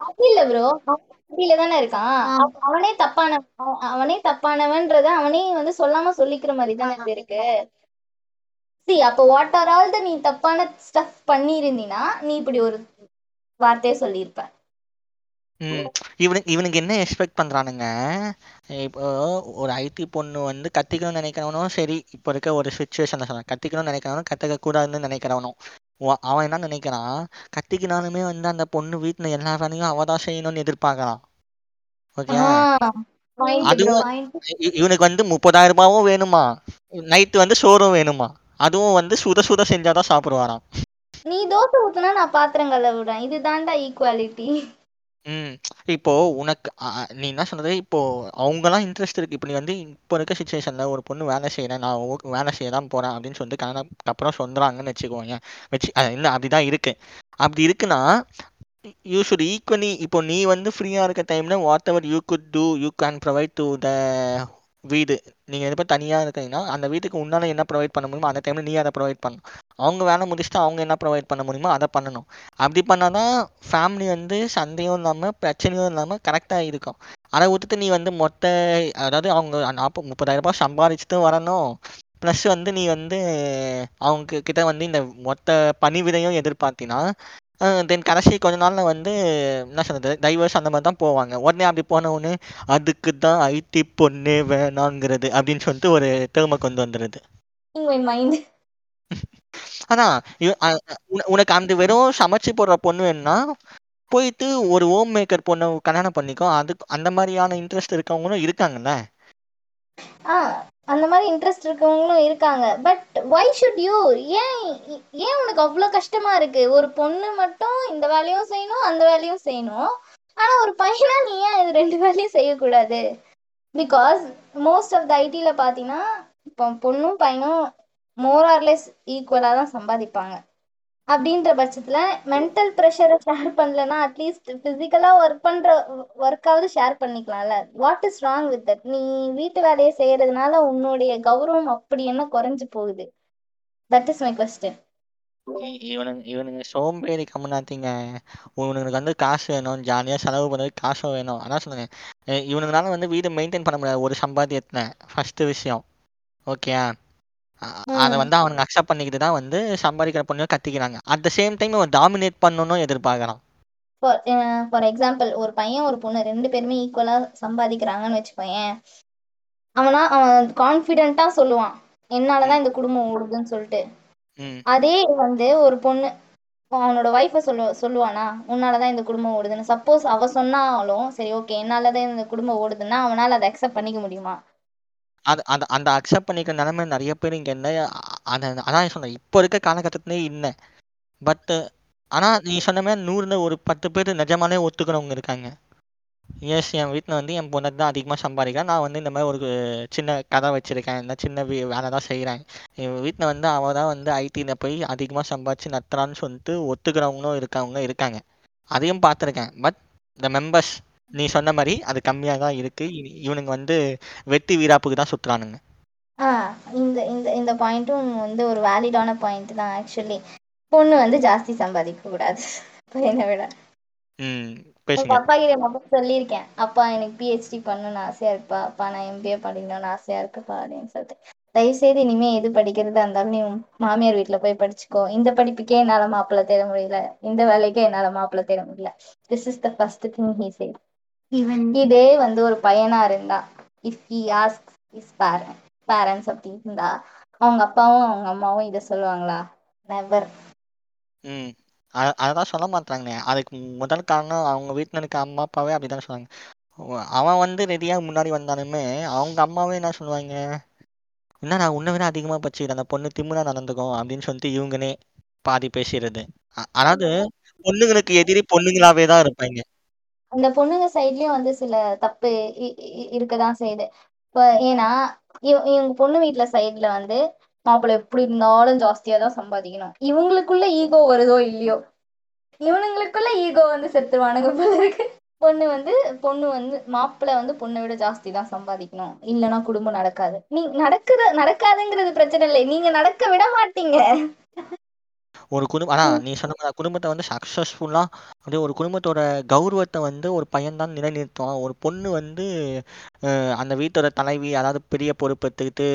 அப்படி இல்ல ப்ரோ அப்படியில தானே இருக்கான். அவ- அவனே தப்பான அவ- அவனே தப்பானவன்றத அவனே வந்து சொல்லாம சொல்லிக்கிற மாதிரி தானே இது இருக்கு. சி அப்போ வாட் ஆர் ஆல் த நீ தப்பான ஸ்டஃப் பண்ணியிருந்தீனா நீ இப்படி ஒரு வார்த்தையை சொல்லியிருப்ப. ம். இவனுக்கு இவனுக்கு என்ன எக்ஸ்பெக்ட் பண்றானுங்க? இப்போ ஒரு ஐடி பொண்ணு வந்து கத்திக்கணும்னு நினைக்கிறவனும் சரி இப்போ இருக்க ஒரு சுச்சுவேஷன்ல சொல்றேன் கத்திக்கணும்னு நினைக்கிறவனும் கத்துக்க கூடாதுன்னு நினைக்கிறவனும். வ- அவன் என்ன நினைக்கிறான்? கத்திக்கினாலுமே வந்து அந்த பொண்ணு வீட்டுல எல்லா வேலையும் அவ தான் செய்யணும்னு எதிர்பார்க்கறான். ஓகே அதுவும் இ- இவனுக்கு வந்து முப்பதாயிரம் ரூபாவும் வேணுமா? நைட்டு வந்து சோறும் வேணுமா? அதுவும் வந்து சுட சுட செஞ்சாதான் சாப்பிடுவாராம். நீ தோசை ஊத்துனா நான் பாத்திரம் கழுவுறேன் இதுதான்டா ஈக்குவாலிட்டி ம். இப்போ உனக்கு அ, அ, நீ என்ன சொல்றது? இப்போ அவங்கலாம் இன்ட்ரெஸ்ட் இருக்கு. இப்போ நீ வந்து இப்போ இருக்க சுச்சுவேஷன்ல ஒரு பொண்ணு வேலை செய்யறேன் நான் ஓ- வேலை செய்ய தான் போறேன் அப்படின்னு சொல்லிட்டு கல்யாணத்துக்கு அப்புறம் சொல்றாங்கன்னு வச்சுக்கோங்க வச்சு அ, இல்ல அப்படிதான் இருக்கு. அப்படி இருக்குன்னா யூ ஷுட் ஈக்குவலி இப்போ நீ வந்து ஃப்ரீயா இருக்க டைம்ல whatever you could do you can provide to the வீடு. நீங்கள் எப்போ தனியாக இருக்கீங்கன்னா அந்த வீட்டுக்கு உன்னால் என்ன ப்ரொவைட் பண்ண முடியுமோ அந்த டைமில் நீ அதை ப்ரொவைட் பண்ணணும் அவங்க வேலை முடிச்சுட்டு அவங்க என்ன ப்ரொவைட் பண்ண முடியுமோ அதை பண்ணணும். அப்படி பண்ணால் தான் ஃபேமிலி வந்து சண்டையும் இல்லாமல் பிரச்சனையும் இல்லாமல் கரெக்டாக இருக்கும். அதை விட்டுட்டு நீ வந்து மொத்த அதாவது அவங்க நாற்பது முப்பதாயிரம் ரூபாய் சம்பாதிச்சுட்டு வரணும். ப்ளஸ் வந்து நீ வந்து அவங்க கிட்ட வந்து இந்த மொத்த பணிவிடையும் எதிர்பார்த்தினா தென் கடைசி கொஞ்ச நாள்ல வந்து என்ன சொல்றது டைவர்ஸ் அந்த மாதிரி தான் போவாங்க. உடனே அப்படி போன உடனே அதுக்கு தான் ஐடி பொண்ணே வேணாங்கிறது அப்படின்னு சொல்லிட்டு ஒரு டேர்மை கொண்டு வந்துடுது அதான் உனக்கு அந்த வெறும் சமைச்சு போடுற பொண்ணு வேணும்னா போயிட்டு ஒரு ஹோம் மேக்கர் பொண்ணை கல்யாணம் பண்ணிக்கோ. அதுக்கு அந்த மாதிரியான இன்ட்ரெஸ்ட் இருக்கவங்களும் இருக்காங்கல்ல? அந்த மாதிரி இன்ட்ரெஸ்ட் இருக்கவங்களும் இருக்காங்க. பட் வை ஷுட் யூ ஏன் ஏன் உனக்கு அவ்வளோ கஷ்டமா இருக்கு? ஒரு பொண்ணு மட்டும் இந்த வேலையும் செய்யணும் அந்த வேலையும் செய்யணும். ஆனா ஒரு பையனா நீ ஏன் இது ரெண்டு வேலையும் செய்யக்கூடாது? பிகாஸ் மோஸ்ட் ஆஃப் த ஐடியில் பார்த்தீங்கன்னா இப்போ பொண்ணும் பையனும் மோர் ஆர்லெஸ் ஈக்குவலாக தான் சம்பாதிப்பாங்க. அப்படின்ற பட்சத்துல மென்டல் ப்ரெஷரை ஷேர் பண்ணலன்னா அட்லீஸ்ட் பிசிக்கலா ஒர்க் பண்ற ஒர்க்காவது share பண்ணிக்கலாம்ல. What is wrong with that நீ வீட்டு வேலையை செய்யறதுனால உன்னுடைய கௌரவம் அப்படி என்ன குறைஞ்சு போகுது? தட் இஸ் மை கொஸ்டின் இவனுங்க இவனுங்க சோம்பேறி கம்முனாத்தீங்க. இவனுங்களுக்கு வந்து காசு வேணும். ஜாலியாக செலவு பண்ணுறது காசும் வேணும். அதான் சொல்லுங்க இவனுங்களால வந்து வீடு மெயின்டைன் பண்ண முடியாது. ஒரு சம்பாத்தியத்தை ஃபஸ்ட்டு விஷயம். ஓகே அதை. வந்து அவனுங்க அக்செப்ட் பண்ணிக்கிட்டு தான் வந்து சம்பாதிக்கிற பொண்ணு கத்திக்கிறாங்க. அட் த சேம் டைம் அவன் டாமினேட் பண்ணணும்னு எதிர்பார்க்கறான். ஃபார் ஃபார் எக்ஸாம்பிள் ஒரு பையன் ஒரு பொண்ணு ரெண்டு பேருமே ஈக்குவலா சம்பாதிக்கிறாங்கன்னு வச்சுக்கோயேன். அவனா அவன் கான்ஃபிடென்ட்டா சொல்லுவான். என்னாலதான் இந்த குடும்பம் ஓடுதுன்னு சொல்லிட்டு. அதே வந்து ஒரு பொண்ணு அவனோட ஒய்ஃபை சொல்லு சொல்லுவானா உன்னாலதான் இந்த குடும்பம் ஓடுதுன்னு. சப்போஸ் அவ சொன்னாலும் சரி ஓகே என்னாலதான் இந்த குடும்பம் ஓடுதுன்னா அவனால அதை அக்செப்ட் பண்ணிக்க முடியுமா? அது அந்த அந்த அக்செப்ட் பண்ணிக்கிற நிலைமை நிறைய பேர் இங்கே என்ன அதை அந்த அதான் சொன்னேன். இப்போ இருக்க காலகட்டத்திலே இல்லை. பட்டு ஆனால் நீ சொன்ன மாதிரி நூறுல ஒரு பத்து பேர் நிஜமாலே ஒத்துக்கிறவங்க இருக்காங்க. எஸ் என் வீட்டில் வந்து என் பொண்ணுக்கு தான் அதிகமாக சம்பாதிக்கிறேன் நான் வந்து இந்த மாதிரி ஒரு சின்ன கதை வச்சுருக்கேன். இந்த சின்ன வேலை தான் செய்கிறேன் என் வீட்டில் வந்து அவள் தான் வந்து ஐடியில் போய் அதிகமாக சம்பாதிச்சு நத்துறான்னு சொல்லிட்டு ஒத்துக்கிறவங்களும் இருக்கவங்க இருக்காங்க. அதையும் பார்த்துருக்கேன். பட் த மெம்பர்ஸ் நீ சொன்ன மாதிரி அது கம்மியாக தான் இருக்குது இவனுங்க வந்து வெட்டி வீராப்புக்கு தான் சுற்றுறானுங்க ஆ இந்த இந்த இந்த பாயிண்ட்டும் வந்து ஒரு வேலிடான பாயிண்ட் தான் ஆக்சுவலி. பொண்ணு வந்து ஜாஸ்தி சம்பாதிக்க கூடாது. பையனை விட. ம் பேசுங்க. அப்பா கிட்ட மட்டும் சொல்லியிருக்கேன். அப்பா எனக்கு பிஹெச்டி பண்ணணும்னு ஆசையா இருக்குப்பா அப்பா நான் எம்பிஏ படிக்கணும்னு ஆசையா இருக்குப்பா அப்படின்னு சொல்லிட்டு. தயவு செய்து இனிமே எது படிக்கிறதா இருந்தாலும் நீ உன் மாமியார் வீட்டுல போய் படிச்சுக்கோ. இந்த படிப்புக்கே என்னால மாப்பிள்ளை தேட முடியல. இந்த வேலைக்கே என்னால மாப்பிள்ளை தேட முடியல. This is the first thing he say even இதே வந்து ஒரு பையனா இருந்தா if he ask is parent parents அப்படி இருந்தா அவங்க அப்பாவும் அவங்க அம்மாவும் இதை சொல்லுவாங்களா? நெவர் ம். அதான் சொல்ல மாட்டாங்க அதுக்கு முதல் காரணம் அவங்க வீட்டில் இருக்க அம்மா அப்பாவே அப்படிதான் சொல்லுவாங்க அவன் வந்து ரெடியாக முன்னாடி வந்தாலுமே அவங்க அம்மாவே என்ன சொல்லுவாங்க? என்ன நான் உன்னை விட அதிகமாக படிச்சுக்கிறேன் அந்த பொண்ணு திமிரா நடந்துக்கும் அப்படின்னு சொல்லிட்டு இவங்கனே பாதி பேசிடுறது. அதாவது பொண்ணுங்களுக்கு எதிரி பொண்ணுங்களாவே தான் இருப்பாங்க. அந்த பொண்ணுங்க சைட்லயும் வந்து சில தப்பு இ- இ- இருக்கதான் செய்யுது. இப்ப ஏன்னா இவ- இவங்க பொண்ணு வீட்டுல சைட்ல வந்து மாப்பிள்ள எப்படி இருந்தாலும் ஜாஸ்தியா தான் சம்பாதிக்கணும். இவங்களுக்குள்ள ஈகோ வருதோ இல்லையோ? இவனுங்களுக்குள்ள ஈகோ வந்து செத்துருவானுங்க போல இருக்கு. பொண்ணு வந்து பொண்ணு வந்து மாப்பிள்ளை வந்து பொண்ணை விட ஜாஸ்தி தான் சம்பாதிக்கணும். இல்லைன்னா குடும்பம் நடக்காது. நீ நடக்குது நடக்காதுங்கிறது பிரச்சனை இல்லை நீங்க நடக்க விட மாட்டீங்க. ஒரு குடும்பம் அதான் நீ சொன்ன மாதிரி குடும்பத்தை வந்து சக்ஸஸ்ஃபுல்லாக அப்படியே ஒரு குடும்பத்தோட கௌரவத்தை வந்து ஒரு பையன் தான் நிலைநிறுத்துவான் ஒரு பொண்ணு வந்து அஹ், அந்த வீட்டோட தலைவி அதாவது பெரிய பொறுப்பு எடுத்துக்கிட்டு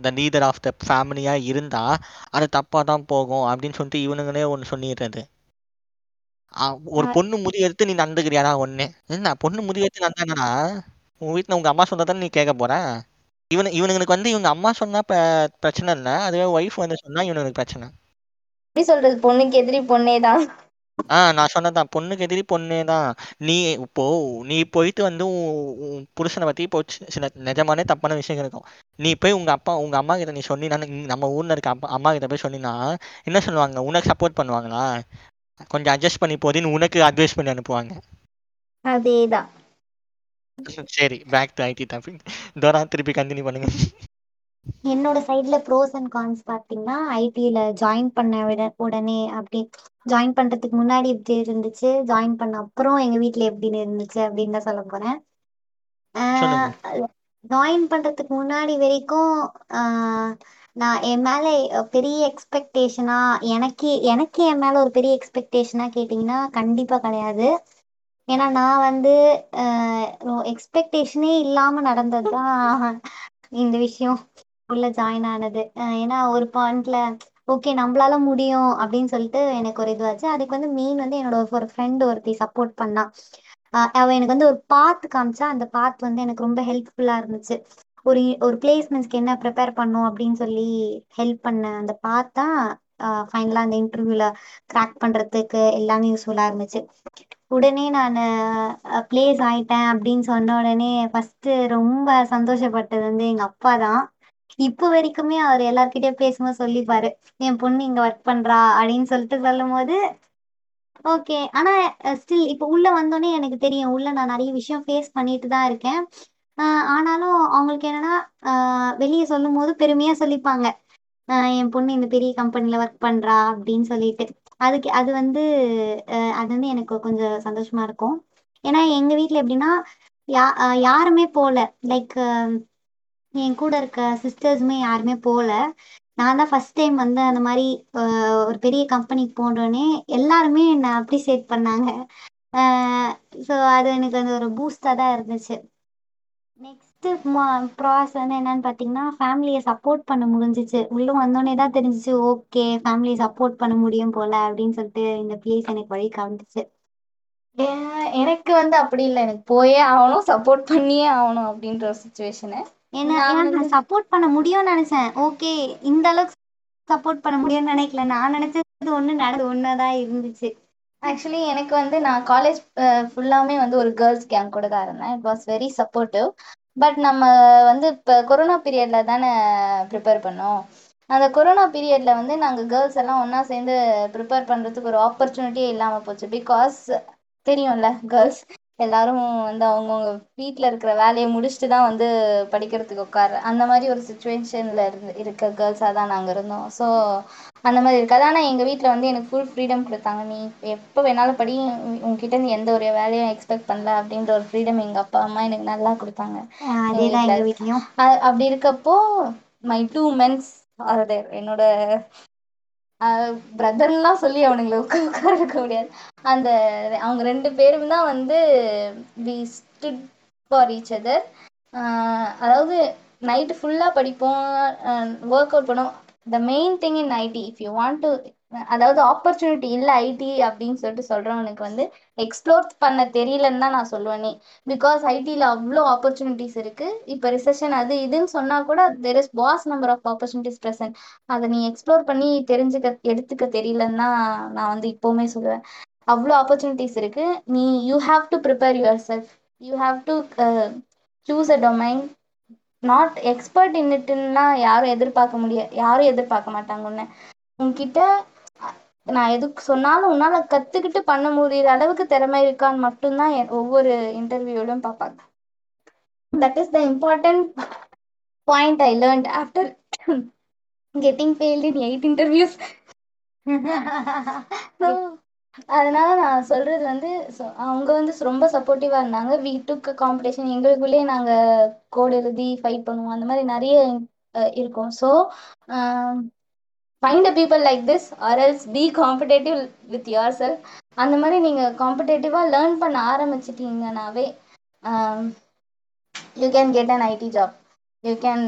த லீடர் ஆஃப் த ஃபேமிலியாக இருந்தால் அது தப்பாக தான் போகும் அப்படின்னு சொல்லிட்டு இவனுங்களே ஒன்று சொல்லிடுறது. ஒரு பொண்ணு முடி எடுத்து நீ நடந்துக்கிறியாடா ஒன்று என்ன பொண்ணு முடி எடுத்து நடந்தானா உன் வீட்டில் உங்கள் அம்மா சொன்னதானே நீ கேட்க போற? இவனு இவனுங்களுக்கு வந்து இவங்க அம்மா சொன்னா பிரச்சனை இல்லை. அதுவே ஒய்ஃப் வந்து சொன்னா இவனுக்கு பிரச்சனை. எப்படி சொல்றது? பொண்ணுக்கு எதிரி பொண்ணே தான். ஆ நான் சொன்னதான் பொண்ணுக்கு எதிரி பொண்ணே தான். நீ இப்போ நீ போயிட்டு வந்து உன் உன் புருஷனை பத்தி இப்போ சி- சில நிஜமானே தப்பான விஷயம் இருக்கும். நீ போய் உங்க அப்பா உங்க அம்மா கிட்ட நீ சொன்னீங்கன்னா நீ- நம்ம ஊர்ல இருக்க அப்பா அம்மா கிட்ட போய் சொன்னீங்கன்னா என்ன சொல்லுவாங்க? உனக்கு சப்போர்ட் பண்ணுவாங்களா? கொஞ்சம் அட்ஜஸ்ட் பண்ணி போதின்னு உனக்கு அட்வைஸ் பண்ணி அனுப்புவாங்க. அதேதான். சரி பேக் டு ஐடி டாபிக் தோரா திருப்பி கண்டினியூ பண்ணுங்க. என்னோட சைட்ல ப்ரோஸ் அண்ட் கான்ஸ் பார்த்தீங்கன்னா ஐடியில் ஜாயின் பண்ண விட உடனே அப்படி ஜாயின் பண்ணுறதுக்கு முன்னாடி எப்படி இருந்துச்சு ஜாயின் பண்ண அப்புறம் எங்கள் வீட்டில் எப்படின்னு இருந்துச்சு அப்படின்னு தான் சொல்ல போகிறேன் சொல்லுங்க. ஜாயின் பண்ணுறதுக்கு முன்னாடி வரைக்கும் ஆஹ், நான் என் மேலே பெரிய எக்ஸ்பெக்டேஷனா எனக்கு எனக்கு என் மேலே ஒரு பெரிய எக்ஸ்பெக்டேஷனாக கேட்டிங்கன்னா கண்டிப்பாக கிடையாது. ஏன்னா நான் வந்து எக்ஸ்பெக்டேஷனே இல்லாமல் நடந்தது தான் இந்த விஷயம். உள்ள ஜாயின் ஆனது. ஏன்னா ஒரு பாயிண்ட்ல ஓகே நம்மளால முடியும் அப்படின்னு சொல்லிட்டு எனக்கு ஒரு இதுவாச்சு. அதுக்கு வந்து மெயின் வந்து என்னோட ஒரு ஃப்ரெண்ட் ஒருத்தி சப்போர்ட் பண்ணா. அவ எனக்கு வந்து ஒரு பாத் காமிச்சா அந்த பாத் வந்து எனக்கு ரொம்ப ஹெல்ப்ஃபுல்லா இருந்துச்சு. ஒரு ஒரு பிளேஸ்மெண்ட்ஸ்க்கு என்ன ப்ரிப்பேர் பண்ணும் அப்படின்னு சொல்லி ஹெல்ப் பண்ண அந்த பாத் தான் ஃபைனலாக அந்த இன்டர்வியூல கிராக் பண்றதுக்கு எல்லாமே யூஸ்ஃபுல்லா இருந்துச்சு. உடனே நான் ப்ளேஸ் ஆயிட்டேன் அப்படின்னு சொன்ன உடனே ஃபர்ஸ்ட் ரொம்ப சந்தோஷப்பட்டது வந்து எங்க அப்பா தான். இப்போ வரைக்குமே அவர் எல்லார்கிட்டயும் பேசும்போது சொல்லிப்பாரு என் பொண்ணு இங்க ஒர்க் பண்றா அப்படின்னு சொல்லிட்டு சொல்லும் போது ஓகே ஆனா ஸ்டில் இப்போ உள்ள வந்தோடனே எனக்கு தெரியும் உள்ள நான் நிறைய விஷயம் ஃபேஸ் பண்ணிட்டு தான் இருக்கேன். ஆனாலும் அவங்களுக்கு என்னன்னா வெளியே சொல்லும் போது பெருமையா சொல்லிப்பாங்க. என் பொண்ணு இந்த பெரிய கம்பெனில ஒர்க் பண்றா அப்படின்னு சொல்லிட்டு. அதுக்கு அது வந்து அது வந்து எனக்கு கொஞ்சம் சந்தோஷமா இருக்கும். ஏன்னா எங்க வீட்ல எப்படின்னா யா யாருமே போல. லைக் என் கூட இருக்க சிஸ்டர்ஸுமே யாருமே போல. நான் தான் ஃபர்ஸ்ட் டைம் வந்து அந்த மாதிரி ஒரு பெரிய கம்பெனிக்கு போனோடனே எல்லாருமே என்னை அப்ரிசியேட் பண்ணாங்க. ஸோ அது எனக்கு அந்த ஒரு பூஸ்டாக தான் இருந்துச்சு. நெக்ஸ்ட்டு ப்ராஸ் வந்து என்னன்னு பார்த்தீங்கன்னா ஃபேமிலியை சப்போர்ட் பண்ண முடிஞ்சிச்சு. உள்ளே வந்தோடனே தான் தெரிஞ்சிச்சு ஓகே ஃபேமிலியை சப்போர்ட் பண்ண முடியும் போல அப்படின்னு சொல்லிட்டு இந்த பிளேஸ் எனக்கு வழி காமிச்சிச்சு. ஏன் எனக்கு வந்து அப்படி இல்லை. எனக்கு போயே ஆகணும் சப்போர்ட் பண்ணியே ஆகணும் அப்படின்ற ஒரு சுச்சுவேஷனு ஏன்னா சப்போர்ட் பண்ண முடியும்னு நினைச்சேன். ஓகே இந்த அளவுக்கு சப்போர்ட் பண்ண முடியும்னு நினைக்கல. நான் நினைச்சது ஒண்ணு நடந்து ஒன்னாதான் இருந்துச்சு. ஆக்சுவலி எனக்கு வந்து நான் காலேஜ் ஃபுல்லாமே வந்து ஒரு கேர்ள்ஸ் கேங் கூட தான் இருந்தேன். It was very supportive but நம்ம வந்து இப்போ கொரோனா பீரியட்ல தானே ப்ரிப்பேர் பண்ணோம். அந்த கொரோனா பீரியட்ல வந்து நாங்கள் கேர்ள்ஸ் எல்லாம் ஒன்றா சேர்ந்து ப்ரிப்பேர் பண்ணுறதுக்கு ஒரு ஆப்பர்ச்சுனிட்டியே இல்லாமல் போச்சு. பிகாஸ் தெரியும்ல கேர்ள்ஸ் எல்லாரும் வந்து அவங்கவுங்க வீட்டில் இருக்கிற வேலையை முடிச்சுட்டு தான் வந்து படிக்கிறதுக்கு உட்கார அந்த மாதிரி ஒரு சுச்சுவேஷனில் இருந்து இருக்க கேர்ள்ஸாக தான் நாங்கள் இருந்தோம். ஸோ அந்த மாதிரி இருக்காது ஆனால் எங்கள் வீட்டில் வந்து எனக்கு ஃபுல் ஃப்ரீடம் கொடுத்தாங்க. நீ எப்போ வேணாலும் படி உன்கிட்ட இருந்து எந்த ஒரு வேலையும் எக்ஸ்பெக்ட் பண்ணல அப்படின்ற ஒரு ஃப்ரீடம் எங்கள் அப்பா அம்மா எனக்கு நல்லா கொடுத்தாங்க. வீட்ல எங்க அ- அப்படி இருக்கப்போ my two mens are there என்னோட பிரதர்லாம் சொல்லி அவனுங்களை உட்கார வைக்க முடியாது. அந்த அவங்க ரெண்டு பேரும் தான் வந்து we stood for each other அதாவது நைட்டு ஃபுல்லாக படிப்போம் ஒர்க் அவுட் பண்ணுவோம். The main thing in IT if you want to அதாவது ஆப்பர்ச்சுனிட்டி இல்லை ஐடி அப்படின்னு சொல்லிட்டு சொல்றவனுக்கு வந்து எக்ஸ்ப்ளோர் பண்ண தெரியலன்னு தான் நான் சொல்லுவேனே. பிகாஸ் ஐடியில் அவ்வளோ ஆப்பர்ச்சுனிட்டிஸ் இருக்கு. இப்போ ரிசெஷன் அது இதுன்னு சொன்னா கூட தெர் இஸ் பாஸ் நம்பர் ஆஃப் ஆப்பர்ச்சுனிட்டிஸ் ப்ரெசன்ட் அதை நீ எக்ஸ்ப்ளோர் பண்ணி தெரிஞ்சுக்க எடுத்துக்க தெரியலன்னு தான் நான் வந்து இப்போவுமே சொல்லுவேன். அவ்வளோ ஆப்பர்ச்சுனிட்டிஸ் இருக்கு. நீ you have to prepare yourself you have to choose a domain not expert இன்னிட்டுன்னா யாரும் எதிர்பார்க்க முடியாது யாரும் எதிர்பார்க்க மாட்டாங்க உன்னை. உன்கிட்ட நான் எதுக்கு சொன்னாலும் உன்னால் கற்றுக்கிட்டு பண்ண முடியற அளவுக்கு திறமை இருக்கான்னு மட்டும்தான் என் ஒவ்வொரு இன்டர்வியூலையும் பார்ப்பாங்க. That is the important point I learned after getting failed in eight interviews அதனால நான் சொல்றது வந்து அவங்க வந்து ரொம்ப சப்போர்ட்டிவா இருந்தாங்க. வி டுக் காம்படிஷன் எங்களுக்குள்ளேயே நாங்கள் கோடு எழுதி ஃபைட் பண்ணுவோம். அந்த மாதிரி நிறைய இருக்கும். So find a people like this or else be competitive with yourself அந்த மாதிரி நீங்கள் காம்படேட்டிவாக லேர்ன் பண்ண ஆரம்பிச்சிட்டீங்கன்னாவே you can get an IT job you can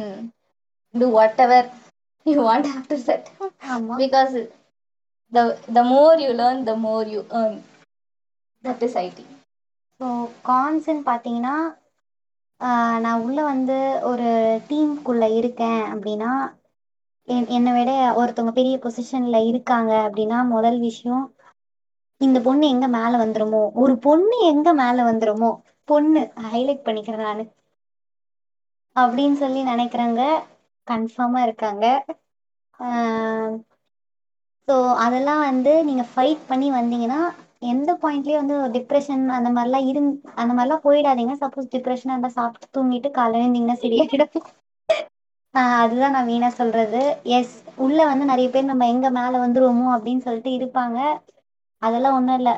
do whatever you want after ஆமா. Because the the more you learn the more you earn. That is IT so கான்ஸ்ன்னு பார்த்தீங்கன்னா நான் உள்ள வந்து ஒரு டீமுக்குள்ள இருக்கேன் அப்படின்னா என்னை விட ஒருத்தவங்க பெரிய பொசிஷன்ல இருக்காங்க அப்படின்னா முதல் விஷயம் இந்த பொண்ணு எங்க மேல வந்துருமோ? ஒரு பொண்ணு எங்க மேல வந்துருமோ? பொண்ணு ஹைலைட் பண்ணிக்கிறேன் நான். அப்படின்னு சொல்லி நினைக்கிறாங்க கன்ஃபார்மா இருக்காங்க. ஸோ அதெல்லாம் வந்து நீங்க ஃபைட் பண்ணி வந்தீங்கன்னா எந்த பாயிண்ட்லயும் வந்து டிப்ரெஷன் அந்த மாதிரிலாம் இருந் அந்த மாதிரிலாம் போயிடாதீங்க. சப்போஸ் டிப்ரெஷன் இருந்தால் சாப்பிட்டு தூங்கிட்டு காலையில இருந்தீங்கன்னா சரியாயிடும். ஆஹ் அதுதான் நான் வீணா சொல்றது. எஸ் உள்ள வந்து நிறைய பேர் நம்ம எங்க மேல வந்துருவோமோ அப்படின்னு சொல்லிட்டு இருப்பாங்க. அதெல்லாம் ஒன்றும் இல்லை.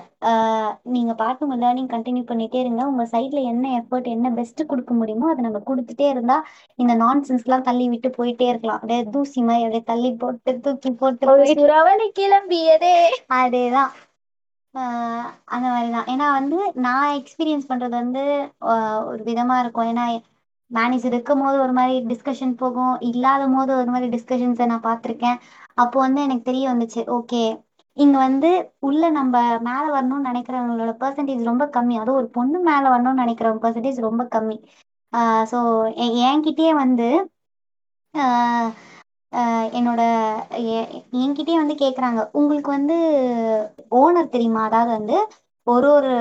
நீங்கள் பாட்டு உங்கள் லேர்னிங் கண்டினியூ பண்ணிகிட்டே இருங்க. உங்கள் சைடில் என்ன எஃபர்ட் என்ன பெஸ்ட்டு கொடுக்க முடியுமோ அதை நம்ம கொடுத்துட்டே இருந்தால் இந்த நான்சென்ஸ்லாம் தள்ளி விட்டு போயிட்டே இருக்கலாம். அப்படியே தூசி மாதிரி அப்படியே தள்ளி போட்டு தூக்கி போட்டு போயிட்டு கிளம்பியதே. அதேதான். ஆஹ் அந்த மாதிரி தான் ஏன்னா வந்து நான் எக்ஸ்பீரியன்ஸ் பண்ணுறது வந்து ஒரு விதமாக இருக்கும். ஏன்னா மேனேஜர் இருக்கும் போது ஒரு மாதிரி டிஸ்கஷன் போகும். இல்லாத போது ஒரு மாதிரி டிஸ்கஷன்ஸை நான் பார்த்துருக்கேன். அப்போ வந்து எனக்கு தெரிய வந்துச்சு ஓகே இங்கே வந்து உள்ள நம்ம மேலே வரணும்னு நினைக்கிறவங்களோட பர்சன்டேஜ் ரொம்ப கம்மி. அதுவும் ஒரு பொண்ணு மேலே வரணும்னு நினைக்கிறவங்க பர்சன்டேஜ் ரொம்ப கம்மி. ஸோ என்கிட்டயே வந்து ஆஹ் ஆஹ் என்னோட என்கிட்டயே வந்து கேட்குறாங்க உங்களுக்கு வந்து ஓனர் தெரியுமா? அதாவது வந்து ஒரு ஒரு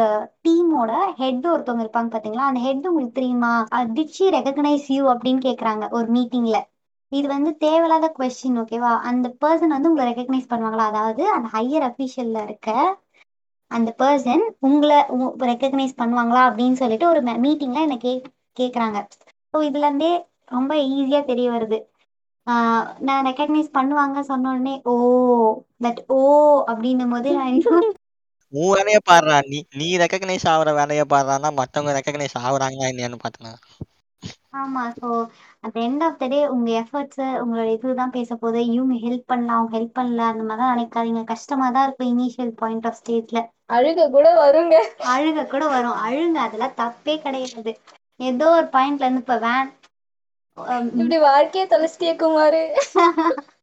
டீமோட ஹெட் ஒருத்தவங்க இருப்பாங்க பாத்தீங்களா? அந்த ஹெட் உங்களுக்கு தெரியுமா? டிட் ரெகக்னைஸ் யூ அப்படின்னு கேக்குறாங்க ஒரு மீட்டிங்ல இது வந்து தேவையில்லாத கொஸ்டின் ஓகேவா அந்த பர்சன் வந்து உங்களை ரெகக்னைஸ் பண்ணுவாங்களா? அதாவது அந்த ஹையர் அஃபீஷியல்ல இருக்க அந்த பர்சன் உங்களை ரெக்கக்னைஸ் பண்ணுவாங்களா? அப்படின்னு சொல்லிட்டு ஒரு மீட்டிங்ல என்ன கே கேட்குறாங்க ஸோ இதுல இருந்தே ரொம்ப ஈஸியா தெரிய வருது. ஆஹ் நான் ரெக்கக்னைஸ் பண்ணுவாங்க சொன்ன உடனே ஓ தட் ஓ அப்படின்னும் போது நான் உன் வேலைய பாடுறா நீ நீ ரெக்கக்னைஸ் ஆகுற வேலைய பாடுறான்னா மத்தவங்க ரெக்கக்னைஸ் ஆகுறாங்களா இல்லையான்னு பாத்துனா ஆமா so at end of the day உங்க எஃபர்ட்ஸ் உங்களோட இதுதான் பேச போது இவங்க ஹெல்ப் பண்ணலாம் அவங்க ஹெல்ப் பண்ணல அந்த மாதிரிலாம் நினைக்காதீங்க. கஷ்டமா தான் இருக்கும் இனிஷியல் பாயிண்ட் ஆஃப் ஸ்டேஜ்ல அழுக கூட வருங்க. அழுக கூட வரும். அழுங்க அதெல்லாம் தப்பே கிடையாது. ஏதோ ஒரு பாயிண்ட்ல இருந்து இப்ப வேன் இப்படி வாழ்க்கைய தொலைச்சிட்டே குமாரு.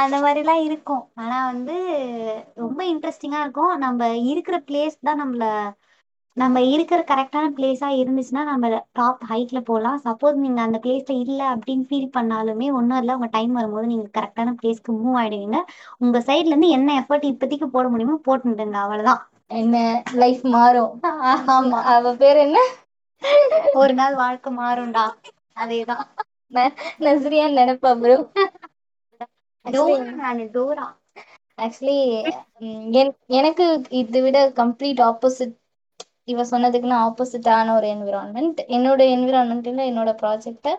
அந்த மாதிரிலாம் இருக்கும். ஆனா வந்து ரொம்ப இன்ட்ரெஸ்டிங்கா இருக்கும். நம்ம இருக்கிற பிளேஸ் தான் நம்மள நம்ம இருக்கிற கரெக்டான பிளேஸா இருந்துச்சுன்னா நம்ம டாப் ஹைட்ல போகலாம் சப்போஸ் நீங்க அந்த பிளேஸ்ல இல்ல அப்படின்னு ஃபீல் பண்ணாலுமே ஒன்றும் இல்லை. உங்க டைம் வரும்போது நீங்க கரெக்டான பிளேஸ்க்கு மூவ் ஆயிடுவீங்க. உங்க சைட்ல இருந்து என்ன எஃபர்ட் இப்போதைக்கு போட முடியுமோ போட்டுட்டுங்க அவ்வளவுதான். என்ன லைஃப் மாறும். ஆமா. அவ பேர் என்ன? ஒரு நாள் வாழ்க்கை மாறும்டா. அதேதான். நஸ்ரியான்னு நினைப்பா ப்ரோ டோரா நானு டோரா ஆக்சுவலி எனக்கு இதை விட கம்ப்ளீட் ஆப்போசிட் இவ சொன்னதுக்குன்னு ஆப்போசிட்டான ஒரு என்விரான்மெண்ட் என்னோட என்விரான்மெண்ட்ல என்னோட ப்ராஜெக்டை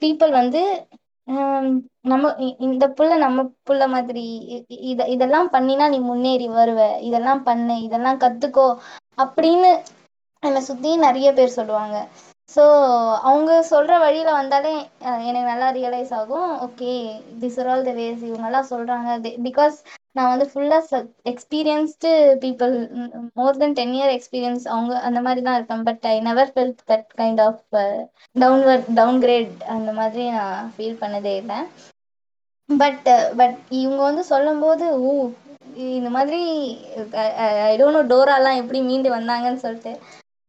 பீப்புள் வந்து நம்ம இந்த புள்ள நம்ம புள்ள மாதிரி இத இதெல்லாம் பண்ணினா நீ முன்னேறி வருவ இதெல்லாம் பண்ணு இதெல்லாம் கத்துக்கோ அப்படின்னு என்னை சுத்தி நிறைய பேர் சொல்லுவாங்க. ஸோ அவங்க சொல்ற வழியில வந்தாலே எனக்கு நல்லா ரியலைஸ் ஆகும். Okay this are all the ways இவங்கெல்லாம் சொல்றாங்க. பிகாஸ் நான் வந்து ஃபுல்லா experienced people more than ten year experience அவங்க அந்த மாதிரி தான் இருப்பேன் but I never felt that kind of downward downgrade அந்த மாதிரி நான் ஃபீல் பண்ணதே இல்லை. பட் பட் இவங்க வந்து சொல்லும்போது ஊ இந்த மாதிரி ஐ டோன்ட் நோ டோராலாம் எப்படி மீண்டு வந்தாங்கன்னு சொல்லிட்டு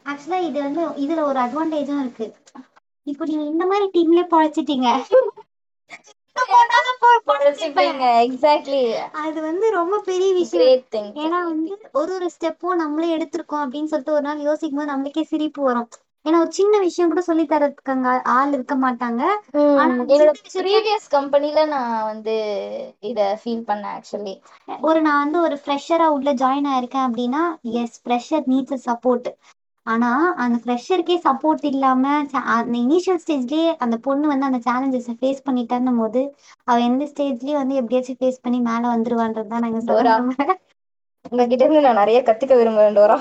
ஆக்சுவலா இது வந்து இதுல ஒரு அட்வான்டேஜும் இருக்கு. இப்போ நீங்க இந்த மாதிரி டீம்லயே பழைச்சிட்டீங்க. எக்ஸாக்ட்லி அது வந்து ரொம்ப பெரிய விஷயம். ஏன்னா வந்து ஒரு ஒரு ஸ்டெப்பும் நம்மளே எடுத்திருக்கோம் அப்படின்னு சொல்லிட்டு ஒரு நாள் யோசிக்கும் போது நம்மளுக்கே சிரிப்பு வரும். ஏன்னா ஒரு சின்ன விஷயம் கூட சொல்லி தரதுக்கு ஆள் இருக்க மாட்டாங்க. என்னோட ப்ரீவியஸ் கம்பெனில நான் வந்து இத ஃபீல் பண்ணேன் ஆக்சுவலி ஒரு நான் வந்து ஒரு ஃப்ரெஷரா உள்ள ஜாயின் ஆயிருக்கேன் அப்படின்னா எஸ் ஃப்ரெஷர் நீட்ஸ் சப்போர்ட் ஆனா அந்த ஃப்ரெஷருக்கே சப்போர்ட் இல்லாம ச- அந்த இனிஷியல் ஸ்டேஜ்லயே அந்த பொண்ணு வந்து அந்த சேலஞ்சஸை ஃபேஸ் பண்ணிட்டான்னும் போது அவ எந்த ஸ்டேஜ்லயும் வந்து எப்படியாச்சும் ஃபேஸ் பண்ணி மேல வந்துருவான்றது தான் நாங்க டோரா. சொல்றோம் உங்ககிட்ட இருந்து நான் நிறைய கத்துக்க விரும்புறேன் டோரா.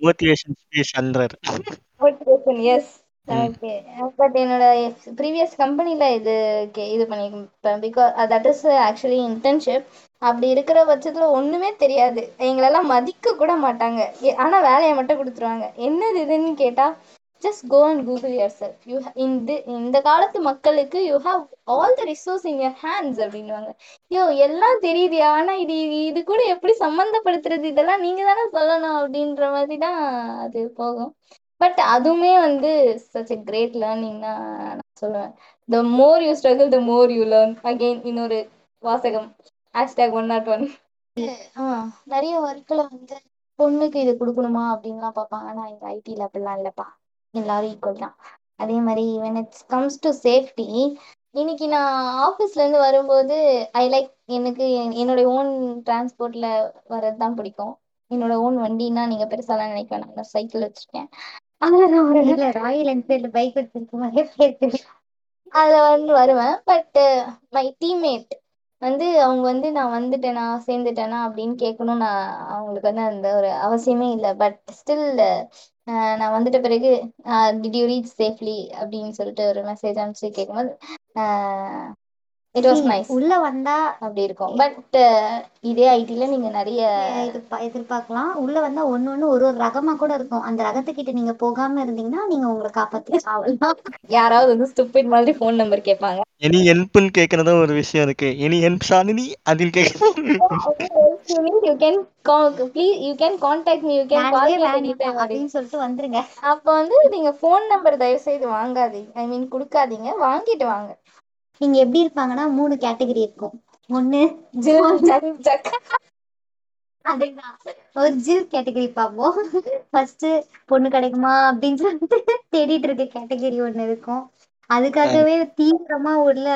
மோட்டிவேஷன் ஸ்பீச் அன்றார் motivation yes hmm. Okay but என்னோட ப்ரீவியஸ் கம்பெனில இது கே- இது பண்ணியிருப்பேன் because that is actually internship அப்படி இருக்கிற பட்சத்துல ஒண்ணுமே தெரியாது. எங்களெல்லாம் மதிக்க கூட மாட்டாங்க. ஆனா வேலையை மட்டும் கொடுத்துருவாங்க. என்னது இதுன்னு கேட்டா just go and google yourself you இந்த இந்த காலத்து மக்களுக்கு you have all the resource in your hands அப்படின்னுவாங்க. ஐயோ எல்லாம் தெரியுது ஆனா இது இது கூட எப்படி சம்மந்தப்படுத்துறது இதெல்லாம் நீங்க தானே சொல்லணும் அப்படின்ற மாதிரி தான் அது போகும். பட் அதுவுமே வந்து சச் எ கிரேட் லேர்னிங் தான் நான் சொல்லுவேன். The more you struggle the more you learn again இன்னொரு வாசகம். ஹேஷ்டேக் ஒன் நாட் ஒன் நிறைய ஒர்க்கில் வந்து பொண்ணுக்கு இது கொடுக்கணுமா அப்படின்லாம் பார்ப்பாங்க. ஆனால் இந்த ஐடியில் அப்படிலாம் இல்லைப்பா. எல்லாரும் ஈக்குவல் தான். அதே மாதிரி when it's comes to safety இன்னைக்கு நான் ஆஃபீஸ்ல இருந்து வரும்போது ஐ லைக் எனக்கு என்- என்னோட ஓன் டிரான்ஸ்போர்ட்ல வர்றது தான் பிடிக்கும். என்னோட ஓன் வண்டின்னா நீங்க பெருசாலாம் நினைக்க வேணாம். நான் சைக்கிள் வச்சிருக்கேன். அதுல ஒரு இல்ல ராயல் என்ஃபீல்டு பைக் வச்சிருக்க பேசுறேன் அதுல வந்து வருவேன். பட் மை டீம்மேட் வந்து அவங்க வந்து நான் வந்துட்டேனா சேர்ந்துட்டேனா அப்படின்னு கேட்கணும் நான் அவங்களுக்கு வந்து அந்த ஒரு அவசியமே இல்லை. பட் ஸ்டில் நான் வந்துட்ட பிறகு டிட் யூ ரீச் சேஃப்லி அப்படின்னு சொல்லிட்டு ஒரு மெசேஜ் அனுப்பிச்சு கேட்கும்போது இட் வாஸ் நைஸ் உள்ள வந்தா அப்படி இருக்கும். பட் இதே ஐடில நீங்க நிறைய எதிர்பா எதிர்பார்க்கலாம். உள்ள வந்தா ஒண்ணு ஒண்ணு ஒரு ஒரு ரகமா கூட இருக்கும். அந்த ரகத்துக்கிட்ட நீங்க போகாம இருந்தீங்கன்னா நீங்க உங்களை காப்பாத்தி சாவலாம் யாராவது வந்து ஸ்டூபிட் மாதிரி ஃபோன் நம்பர் கேட்பாங்க. எனி ஹெல்ப்னு கேட்கறதும் ஒரு விஷயம் இருக்கு. எனி ஹெல்ப் ஷாலினி அதில் you can please you can contact me you can call அப்படின்னு சொல்லிட்டு வந்துருங்க. அப்போ வந்து நீங்க ஃபோன் நம்பர் தயவு செய்து வாங்காதீங்க. ஐ மீன் கொடுக்காதீங்க. வாங்கிட்டு வாங்க. நீங்க எப்படி இருப்பாங்கன்னா மூணு கேட்டகரி இருக்கும். ஒண்ணு ஜில் ஜக். அதுதான். ஒரு ஜில் கேட்டகரி பார்ப்போம். ஃபர்ஸ்ட் பொண்ணு கிடைக்குமா அப்படின்னு சொல்லிட்டு தேடிட்டு இருக்க கேட்டகரி ஒண்ணு இருக்கும். அதுக்காகவே தீவிரமா உள்ள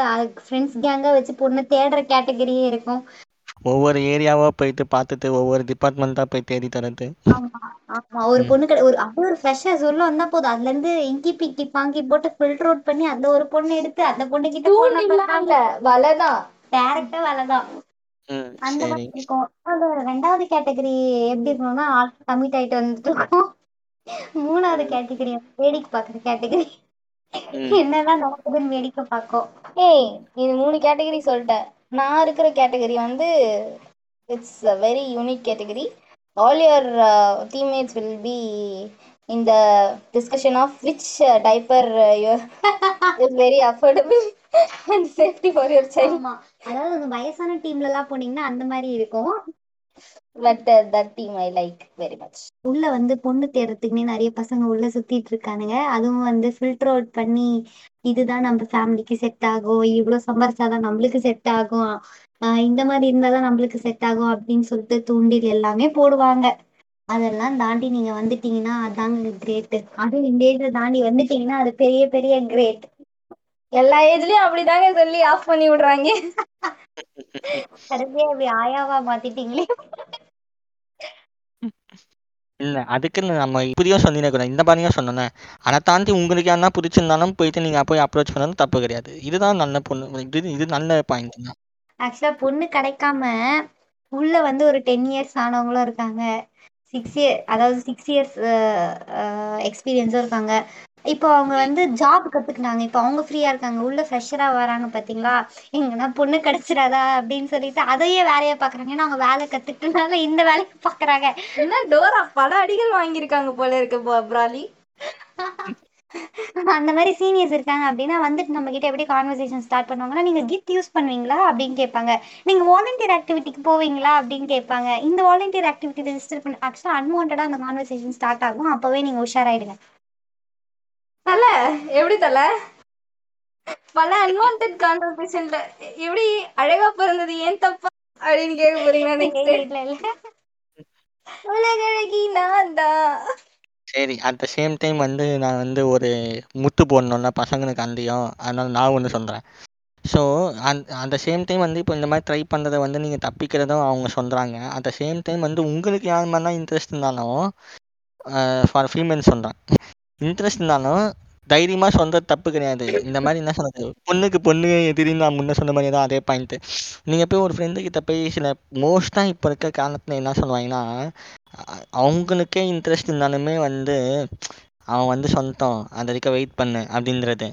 ஃப்ரெண்ட்ஸ் கேங்கா வச்சு பொண்ணு தேடுற கேட்டகரியே இருக்கும். ஒவ்வொரு ஏரியாவா போயிட்டு பார்த்துட்டு ஒவ்வொரு டிபார்ட்மெண்ட்டா போய் தேடி தரது. ஆமா ஆமா. ஒரு. பொண்ணு கிடை ஒரு அப்படியே ஒரு ஃப்ரெஷ்ஷா சொல்ல வந்தா போதும். அதுல இருந்து இங்கி பிக்கி பாங்கி போட்டு ஃபில்டர் அவுட் பண்ணி அந்த ஒரு பொண்ணு எடுத்து அந்த பொண்ணு கிட்ட தூண்டிலாம் இல்ல வலைதான். டேரக்டா வேலைதான். அந்த மாதிரி இருக்கும். அது ரெண்டாவது கேட்டகரி எப்படி இருக்கணும்னா கமிட் ஆயிட்டு வந்துட்டு இருக்கும். மூணாவது கேட்டகரி வேடிக்கை பாக்குற கேட்டகரி. என்னதான் நடக்குதுன்னு வேடிக்கை பார்க்கும். ஏய் இது மூணு கேட்டகரி சொல்லிட்டேன் நான் இருக்கிற கேட்டகரி வந்து it's a very unique category all your teammates will be in the discussion of which uh, diaper uh, you is very affordable and safety for your child. அதாவது அந்த வயசான டீம்ல எல்லாம் போனீங்கன்னா அந்த மாதிரி இருக்கும். Team i like very much. உள்ள வந்து பொண்ணு தேடுறதுக்குன்னே நிறைய பசங்க உள்ள சுத்திட்டு இருக்கானுங்க. அதுவும் வந்து ஃபில்டர் அவுட் பண்ணி இதுதான் நம்ம ஃபேமிலிக்கு செட் ஆகும். இவ்வளவு சம்பாரிச்சாதான் நம்மளுக்கு செட் ஆகும். இந்த மாதிரி இருந்தாதான் நம்மளுக்கு செட் ஆகும் அப்படின்னு சொல்லிட்டு தூண்டில் எல்லாமே போடுவாங்க. அதெல்லாம் தாண்டி நீங்க வந்துட்டீங்கன்னா அதாங்க கிரேட் அதுவும் இந்த ஏஜ்ல தாண்டி வந்துட்டீங்கன்னா அது பெரிய பெரிய கிரேட் எல்லா ஏஜ்லயும் அப்படிதாங்க சொல்லி ஆஃப் பண்ணி விடுறாங்க. கடைசியா ஆயாவா மாத்திட்டீங்களே? இல்ல அதுக்குன்னு நம்ம இப்படியும் சொல்லிடக்கூடாது இந்த மாதிரியும் சொன்னேன். அதை தாண்டி உங்களுக்கு யாருன்னா பிடிச்சிருந்தாலும் போயிட்டு நீங்கள் போய் அப்ரோச் பண்ணாலும் தப்பு கிடையாது. இதுதான் நல்ல பொண்ணு இது இது நல்ல பாயிண்ட் தான். ஆக்சுவலா பொண்ணு கிடைக்காம உள்ள வந்து ஒரு டென் இயர்ஸ் ஆனவங்களும் இருக்காங்க. சிக்ஸ் இயர் அதாவது சிக்ஸ் இயர்ஸ் எக்ஸ்பீரியன்ஸும் இருக்காங்க. இப்போ அவங்க வந்து ஜாப் கத்துக்கினாங்க இப்போ அவங்க ஃப்ரீயா இருக்காங்க. உள்ள ஃப்ரெஷரா வராங்க பாத்தீங்களா? எங்கன்னா பொண்ணு கிடைச்சிடாதா அப்படின்னு சொல்லிட்டு அதையே வேலையை பாக்குறாங்க. ஏன்னா அவங்க வேலை கத்துக்கிட்டனால இந்த வேலையை பாக்குறாங்க. என்ன டோரா? பல அடிகள் வாங்கியிருக்காங்க போல இருக்கு பிராலி. அந்த மாதிரி சீனியர்ஸ் இருக்காங்க அப்படின்னா வந்துட்டு நம்ம கிட்ட எப்படி கான்வர்சேஷன் ஸ்டார்ட் பண்ணுவாங்கன்னா நீங்க கிட் யூஸ் பண்ணுவீங்களா அப்படின்னு கேட்பாங்க. நீங்க வாலண்டியர் ஆக்டிவிட்டிக்கு போவீங்களா அப்படின்னு கேட்பாங்க. இந்த வாலண்டியர் ஆக்டிவிட்டி ரெஜிஸ்டர் பண்ணி ஆக்சுவலா அன்வான்டா அந்த கான்வர்சேஷன் ஸ்டார்ட் ஆகும். அப்பவே நீங்க உஷாராயிடுங்க. தல எப்படி தல? பல அன்வான்ட் கான்வர்சேஷன்ல எப்படி அழகா பிறந்தது ஏன் தப்பா அப்படின்னு கேட்க போறீங்களா நெக்ஸ்ட் இல்ல இல்ல உலகழகி நான் தான் சரி அட் த சேம் டைம் வந்து நான் வந்து ஒரு முத்து போடணும்ல பசங்களுக்கு அந்தியம். அதனால நான் ஒன்று சொல்கிறேன் ஸோ அந் அந்த சேம் டைம் வந்து இப்போ இந்த மாதிரி ட்ரை பண்ணுறத வந்து நீங்கள் தப்பிக்கிறதும் அவங்க சொல்கிறாங்க அட் த சேம் டைம் வந்து உங்களுக்கு யார் மாதிரிலாம் இன்ட்ரெஸ்ட் இருந்தாலும் ஃபார் ஃபீமேல்ஸ் சொல்கிறேன் இன்ட்ரெஸ்ட் இருந்தாலும் தைரியமாக சொந்த தப்பு கிடையாது. இந்த மாதிரி என்ன சொன்னது பொண்ணுக்கு பொண்ணு எதிரின்னு நான் முன்ன சொன்ன மாதிரி தான் அதே பாயிண்ட்டு நீங்கள் போய் ஒரு ஃப்ரெண்டு கிட்ட போய் சில மோஸ்ட்டாக இப்போ இருக்க காலத்தில் என்ன சொல்லுவாங்கன்னா அவங்களுக்கே இன்ட்ரெஸ்ட் இருந்தாலுமே வந்து அவன் வந்து சொந்தம் அது வரைக்கும் வெயிட் பண்ணு அப்படின்றது.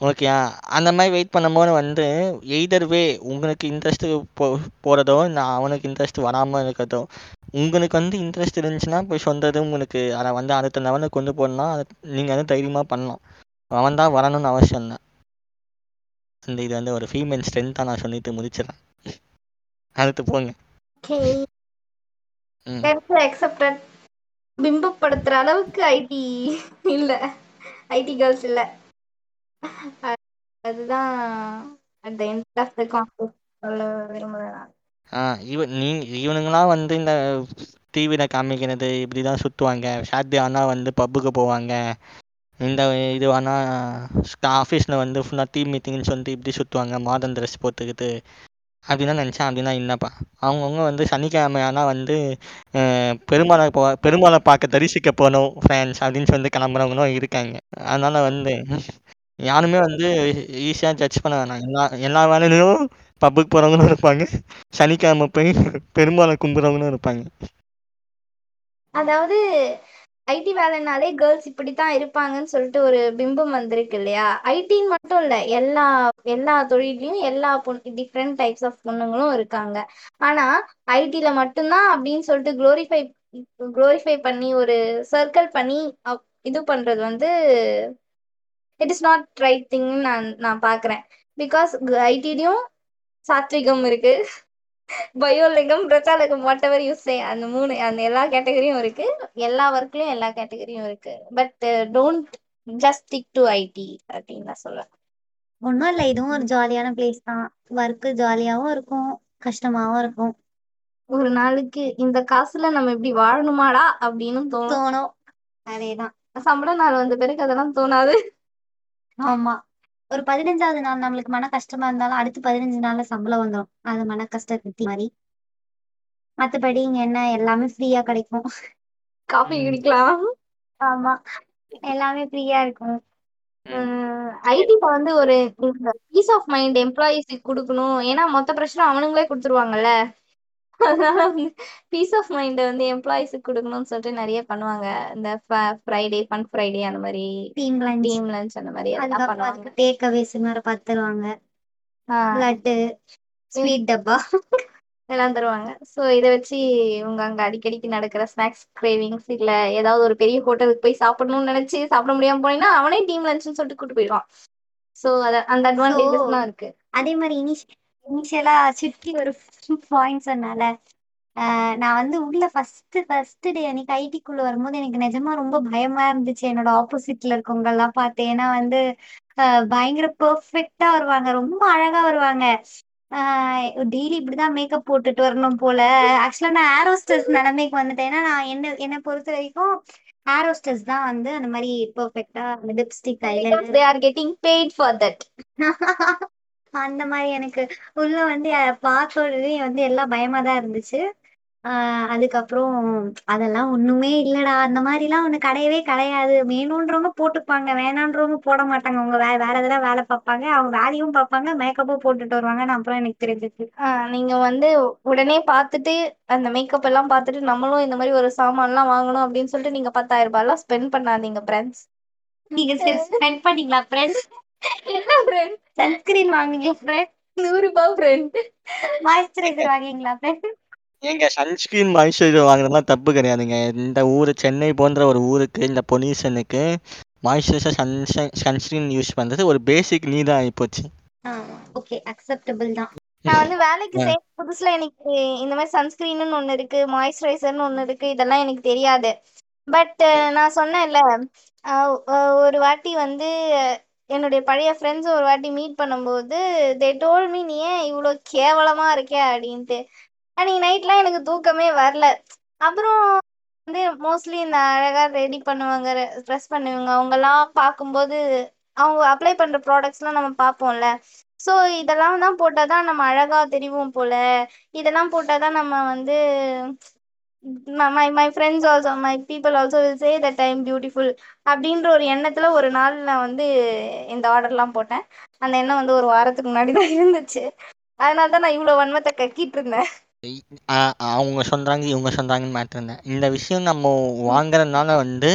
ஓகேயா அந்த மாதிரி வெயிட் பண்ணும்போது வந்து எய்தர் வே உங்களுக்கு இன்ட்ரெஸ்ட் போ போகிறதோ இல்லை அவனுக்கு இன்ட்ரெஸ்ட் வராமல் இருக்கிறதோ உங்களுக்கு வந்து இன்ட்ரெஸ்ட் இருந்துச்சுன்னா போய் சொந்தது உங்களுக்கு அதை வந்து அடுத்த லெவலுக்கு கொண்டு போகணும்னா அதை நீங்கள் வந்து தைரியமாக பண்ணலாம். அவன் தான் வரணும்னு அவசியம் இல்லை. அந்த இது வந்து ஒரு ஃபீமேல் ஸ்ட்ரென்த்தாக நான் சொல்லிட்டு முடிச்சிடறேன். அடுத்து போங்க. பிம்பப்படுத்துற அளவுக்கு ஐடி இல்ல. ஐடி கேர்ள்ஸ் இல்ல. அதுதான் சொல்ல விரும்புறேன் நான். ஆ இவன் நீ இவனுங்களாம் வந்து இந்த டிவியில் காமிக்கிறது இப்படி தான் சுற்றுவாங்க சாட்டர்டே ஆனால் வந்து பப்புக்கு போவாங்க. இந்த இது ஆனால் ஆஃபீஸில் வந்து ஃபுல்லாக டீம் மீட்டிங்னு சொல்லிட்டு இப்படி சுற்றுவாங்க மாதம் ட்ரெஸ் போட்டுக்கிட்டு. அப்படிலாம் நினச்சேன். அப்படின்னா என்னப்பா அவங்கவுங்க வந்து சனிக்கிழமை ஆனால் வந்து பெருமாளை போ பெருமாளை பார்க்க தரிசிக்க போகணும் ஃப்ரெண்ட்ஸ் அப்படின்னு சொல்லி கிளம்புறவங்களும் இருக்காங்க. அதனால் வந்து யாருமே வந்து ஈஸியாக ஜட்ஜ் பண்ண வேணாம். எல்லா எல்லா வேலையிலையும் பப்புக்கு போகிறவங்களும் இருப்பாங்க. சனிக்கிழமை போய் பெரும்பாலும் கும்பிட்றவங்களும் இருப்பாங்க. அதாவது ஐடி வேலைனாலே கேர்ள்ஸ் இப்படி தான் இருப்பாங்கன்னு சொல்லிட்டு ஒரு பிம்பம் வந்திருக்கு இல்லையா? ஐடின்னு மட்டும் இல்லை எல்லா எல்லா தொழிலையும் எல்லா பொண்ணு டிஃப்ரெண்ட் டைப்ஸ் ஆஃப் பொண்ணுங்களும் இருக்காங்க. ஆனால் ஐடியில் மட்டும்தான் அப்படின்னு சொல்லிட்டு குளோரிஃபை குளோரிஃபை பண்ணி ஒரு சர்க்கிள் பண்ணி அப்- இது பண்ணுறது வந்து it is not right thing நான் நான் பாக்குறேன். பிகாஸ் ஐடிலையும் சாத்விகம் இருக்கு. பயோலிங்கம் பிரச்சாலகம் வாட் எவர் யூ சே அந்த மூணு அந்த எல்லா கேட்டகரியும் இருக்கு. எல்லா ஒர்க்லயும் எல்லா கேட்டகரியும் இருக்கு. But don't just stick to IT அப்படின்னு நான் சொல்றேன். ஒன்றும் இல்லை இதுவும் ஒரு ஜாலியான பிளேஸ் தான். ஒர்க்கு ஜாலியாகவும் இருக்கும் கஷ்டமாவும் இருக்கும். ஒரு நாளுக்கு இந்த காசுல நம்ம இப்படி வாழணுமாடா அப்படின்னு தோணும். தோணும். அதேதான். சம்பள நாள் வந்த பிறகு அதெல்லாம் தோணாது. ஆமா. ஒரு பதினஞ்சாவது நாள் நம்மளுக்கு மன கஷ்டமா இருந்தாலும் அடுத்து பதினஞ்சு நாள்ல சம்பளம் வந்துடும் அது மன கஷ்டத்தை மாதிரி மத்தபடி இங்க என்ன எல்லாமே ஃப்ரீயா கிடைக்கும். காஃபி ம். குடிக்கலாம். ஆமா. எல்லாமே ஃப்ரீயா இருக்கும். ஐடில வந்து ஒரு பீஸ் ஆஃப் மைண்ட் எம்ப்ளாயிஸ்க்கு கொடுக்கணும். ஏன்னா மொத்த பிரச்சனை அவனுங்களே கொடுத்துருவாங்கல்ல. அதனால பீஸ் ஆஃப் மைண்ட் வந்து எம்ப்ளாயீஸுக்கு குடுக்கணும்னு சொல்லிட்டு நெறைய பண்ணுவாங்க. இந்த ஃப ஃப்ரைடே, ஃபன் ஃப்ரைடே அந்த மாரி டீம் அதுக்கப்புறம் பண்ணுவாங்க. அதுக்கு டேக் அவேஸ்ன்னு வேற பார்த்து தருவாங்க. லட்டு, ஸ்வீட் டப்பா. எல்லாம் தருவாங்க. ஸோ இத வச்சு இவங்க அங்க அடிக்கடிக்கு நடக்கிற ஸ்நாக்ஸ் கிரேவிங்ஸ் இல்ல ஏதாவது ஒரு பெரிய ஹோட்டலுக்கு போய் சாப்பிடணும்னு நெனச்சு சாப்பிட முடியாம போனீங்கன்னா, அவனே டீம் லஞ்சுன்னு சொல்லிட்டு கூட்டு போயிருவான். ஸோ அத அந்த ஸோ அட்வான்டேஜஸ்லாம் இருக்கு. அதே மாரி இனிஷ் இனிஷியலா சிட்கி ஒரு பாயிண்ட் சொன்னால, அ நான் வந்து உள்ள ஃபர்ஸ்ட்டு ஃபர்ஸ்ட்டு டே அன்னைக்கு ஐடிக்குள்ள வரும்போது எனக்கு நிஜமா ரொம்ப பயமா இருந்துச்சு. என்னோட ஆப்போசிட்ல இருக்கவங்கலாம் பார்த்து. ஏன்னா வந்து அ பயங்கர பெர்ஃபெக்ட்டா வருவாங்க. ரொம்ப அழகா வருவாங்க. ஆ டெய்லி இப்படிதான் மேக்கப் போட்டுட்டு வரணும் போல. ஆக்சுவலா நான் ஏர் ஹோஸ்டஸ் நெலைமைக்கு வந்துட்டேன். ஏன்னா நான் என்ன என்ன பொறுத்தவரைக்கும் ஏர் ஹோஸ்டஸ் தான் வந்து அந்த மாரி பெர்ஃபெக்ட்டா lipstick, eyeliner they are getting paid for that. அந்த மாரி எனக்கு உள்ள வந்து உடனே வந்து எல்லாம் பயமா தான் இருந்துச்சு. ஆ அதுக்கப்புறம் அதெல்லாம் ஒண்ணுமே இல்லடா! அந்த மாரிலாம் ஒண்ணு கிடையவே கிடையாது. வேணுன்றவங்க போட்டுப்பாங்க. வேணான்றவங்க போட மாட்டாங்க. அவங்க வே வேற எதனா வேல பார்ப்பாங்க. அவங்க வேலையும் பார்ப்பாங்க. மேக்கப்பும் போட்டுட்டு வருவாங்கன்னு அப்புறம் எனக்கு தெரிஞ்சுச்சு. ஆ நீங்க வந்து உடனே பார்த்துட்டு அந்த மேக்கப் எல்லாம் பார்த்துட்டு நம்மளும் இந்த மாரி ஒரு சாமான்லாம் வாங்கணும் அப்படின்னு சொல்லிட்டு நீங்க ரூ. 10,000லாம் ஸ்பெண்ட் பண்ணாதீங்க ஃபிரெண்ட்ஸ். நீங்க சரி ஸ்பெண்ட் பண்ணீங்களா ஃப்ரெண்ட்ஸ்? என்ன ஃப்ரெண்ட்? Sunscreen வாங்குனீங்களா friend? ரூ. 100 ஃப்ரெண்ட். மாய்ஸ்சரைசர் வாங்குனீங்களா ஃப்ரெண்ட்? ஏங்க சன்ஸ்கிரீன், மாய்ஸ்சரைசர் வாங்குறதெல்லாம் தப்பு கிடையாதுங்க. இந்த ஊரு சென்னை போன்ற ஒரு ஊருக்கு, இந்த பொல்யூஷனுக்கு மாய்ஸ்சரைசர், சன்ஷை சன்ஸ்கிரீன் யூஸ் பண்றது ஒரு பேசிக் நீடா ஆயிப்போச்சு. ஓகே அக்செப்டபிள் தான். நான் வந்து வேலைக்கு. சேர்ந்த புதுசுல எனக்கு இந்த மாரி சன்ஸ்கிரீன்னு ஒண்ணு இருக்கு, மாய்ஸ்சரைசர்ன்னு ஒண்ணு இருக்கு. இதெல்லாம் எனக்கு தெரியாது. பட் நான் சொன்னேன்ல, ஒரு வாட்டி வந்து என்னுடைய பழைய ஃப்ரெண்ட்ஸ் ஒரு வாட்டி மீட் பண்ணும்போது, தே டோல் மீ "நீ ஏன் இவ்வளோ கேவலமா இருக்க?" அப்படின்ட்டு. அன்னைக்கு நைட்லாம் எனக்கு தூக்கமே வரல. அப்புறம் வந்து மோஸ்ட்லி இந்த அழகா ரெடி பண்ணுவாங்க, ட்ரெஸ் பண்ணுவாங்க. அவங்கெல்லாம் பார்க்கும்போது, அவங்க அப்ளை பண்ற ப்ராடக்ட்ஸ்லாம் நம்ம பார்ப்போம்ல. ஸோ இதெல்லாம் தான் போட்டால் தான் நம்ம அழகாக தெரிவோம் போல. இதெல்லாம் போட்டால் தான் நம்ம வந்து ம my my friends also my people also will say the time am beautiful அப்படின்ற ஒரு எண்ணத்துல ஒரு நாள் நான் வந்து இந்த ஆர்டர்லாம் போட்டேன். அந்த எண்ணம் வந்து ஒரு வாரத்துக்கு முன்னாடி தான் இருந்துச்சு. அதனால தான் நான் இவ்வளோ வன்மத்தை கக்கிட்டு இருந்தேன். அவங்க சொல்கிறாங்க இவங்க சொல்கிறாங்கன்னு மாற்றிருந்தேன் இந்த விஷயம் நம்ம வாங்குறதுனால வந்து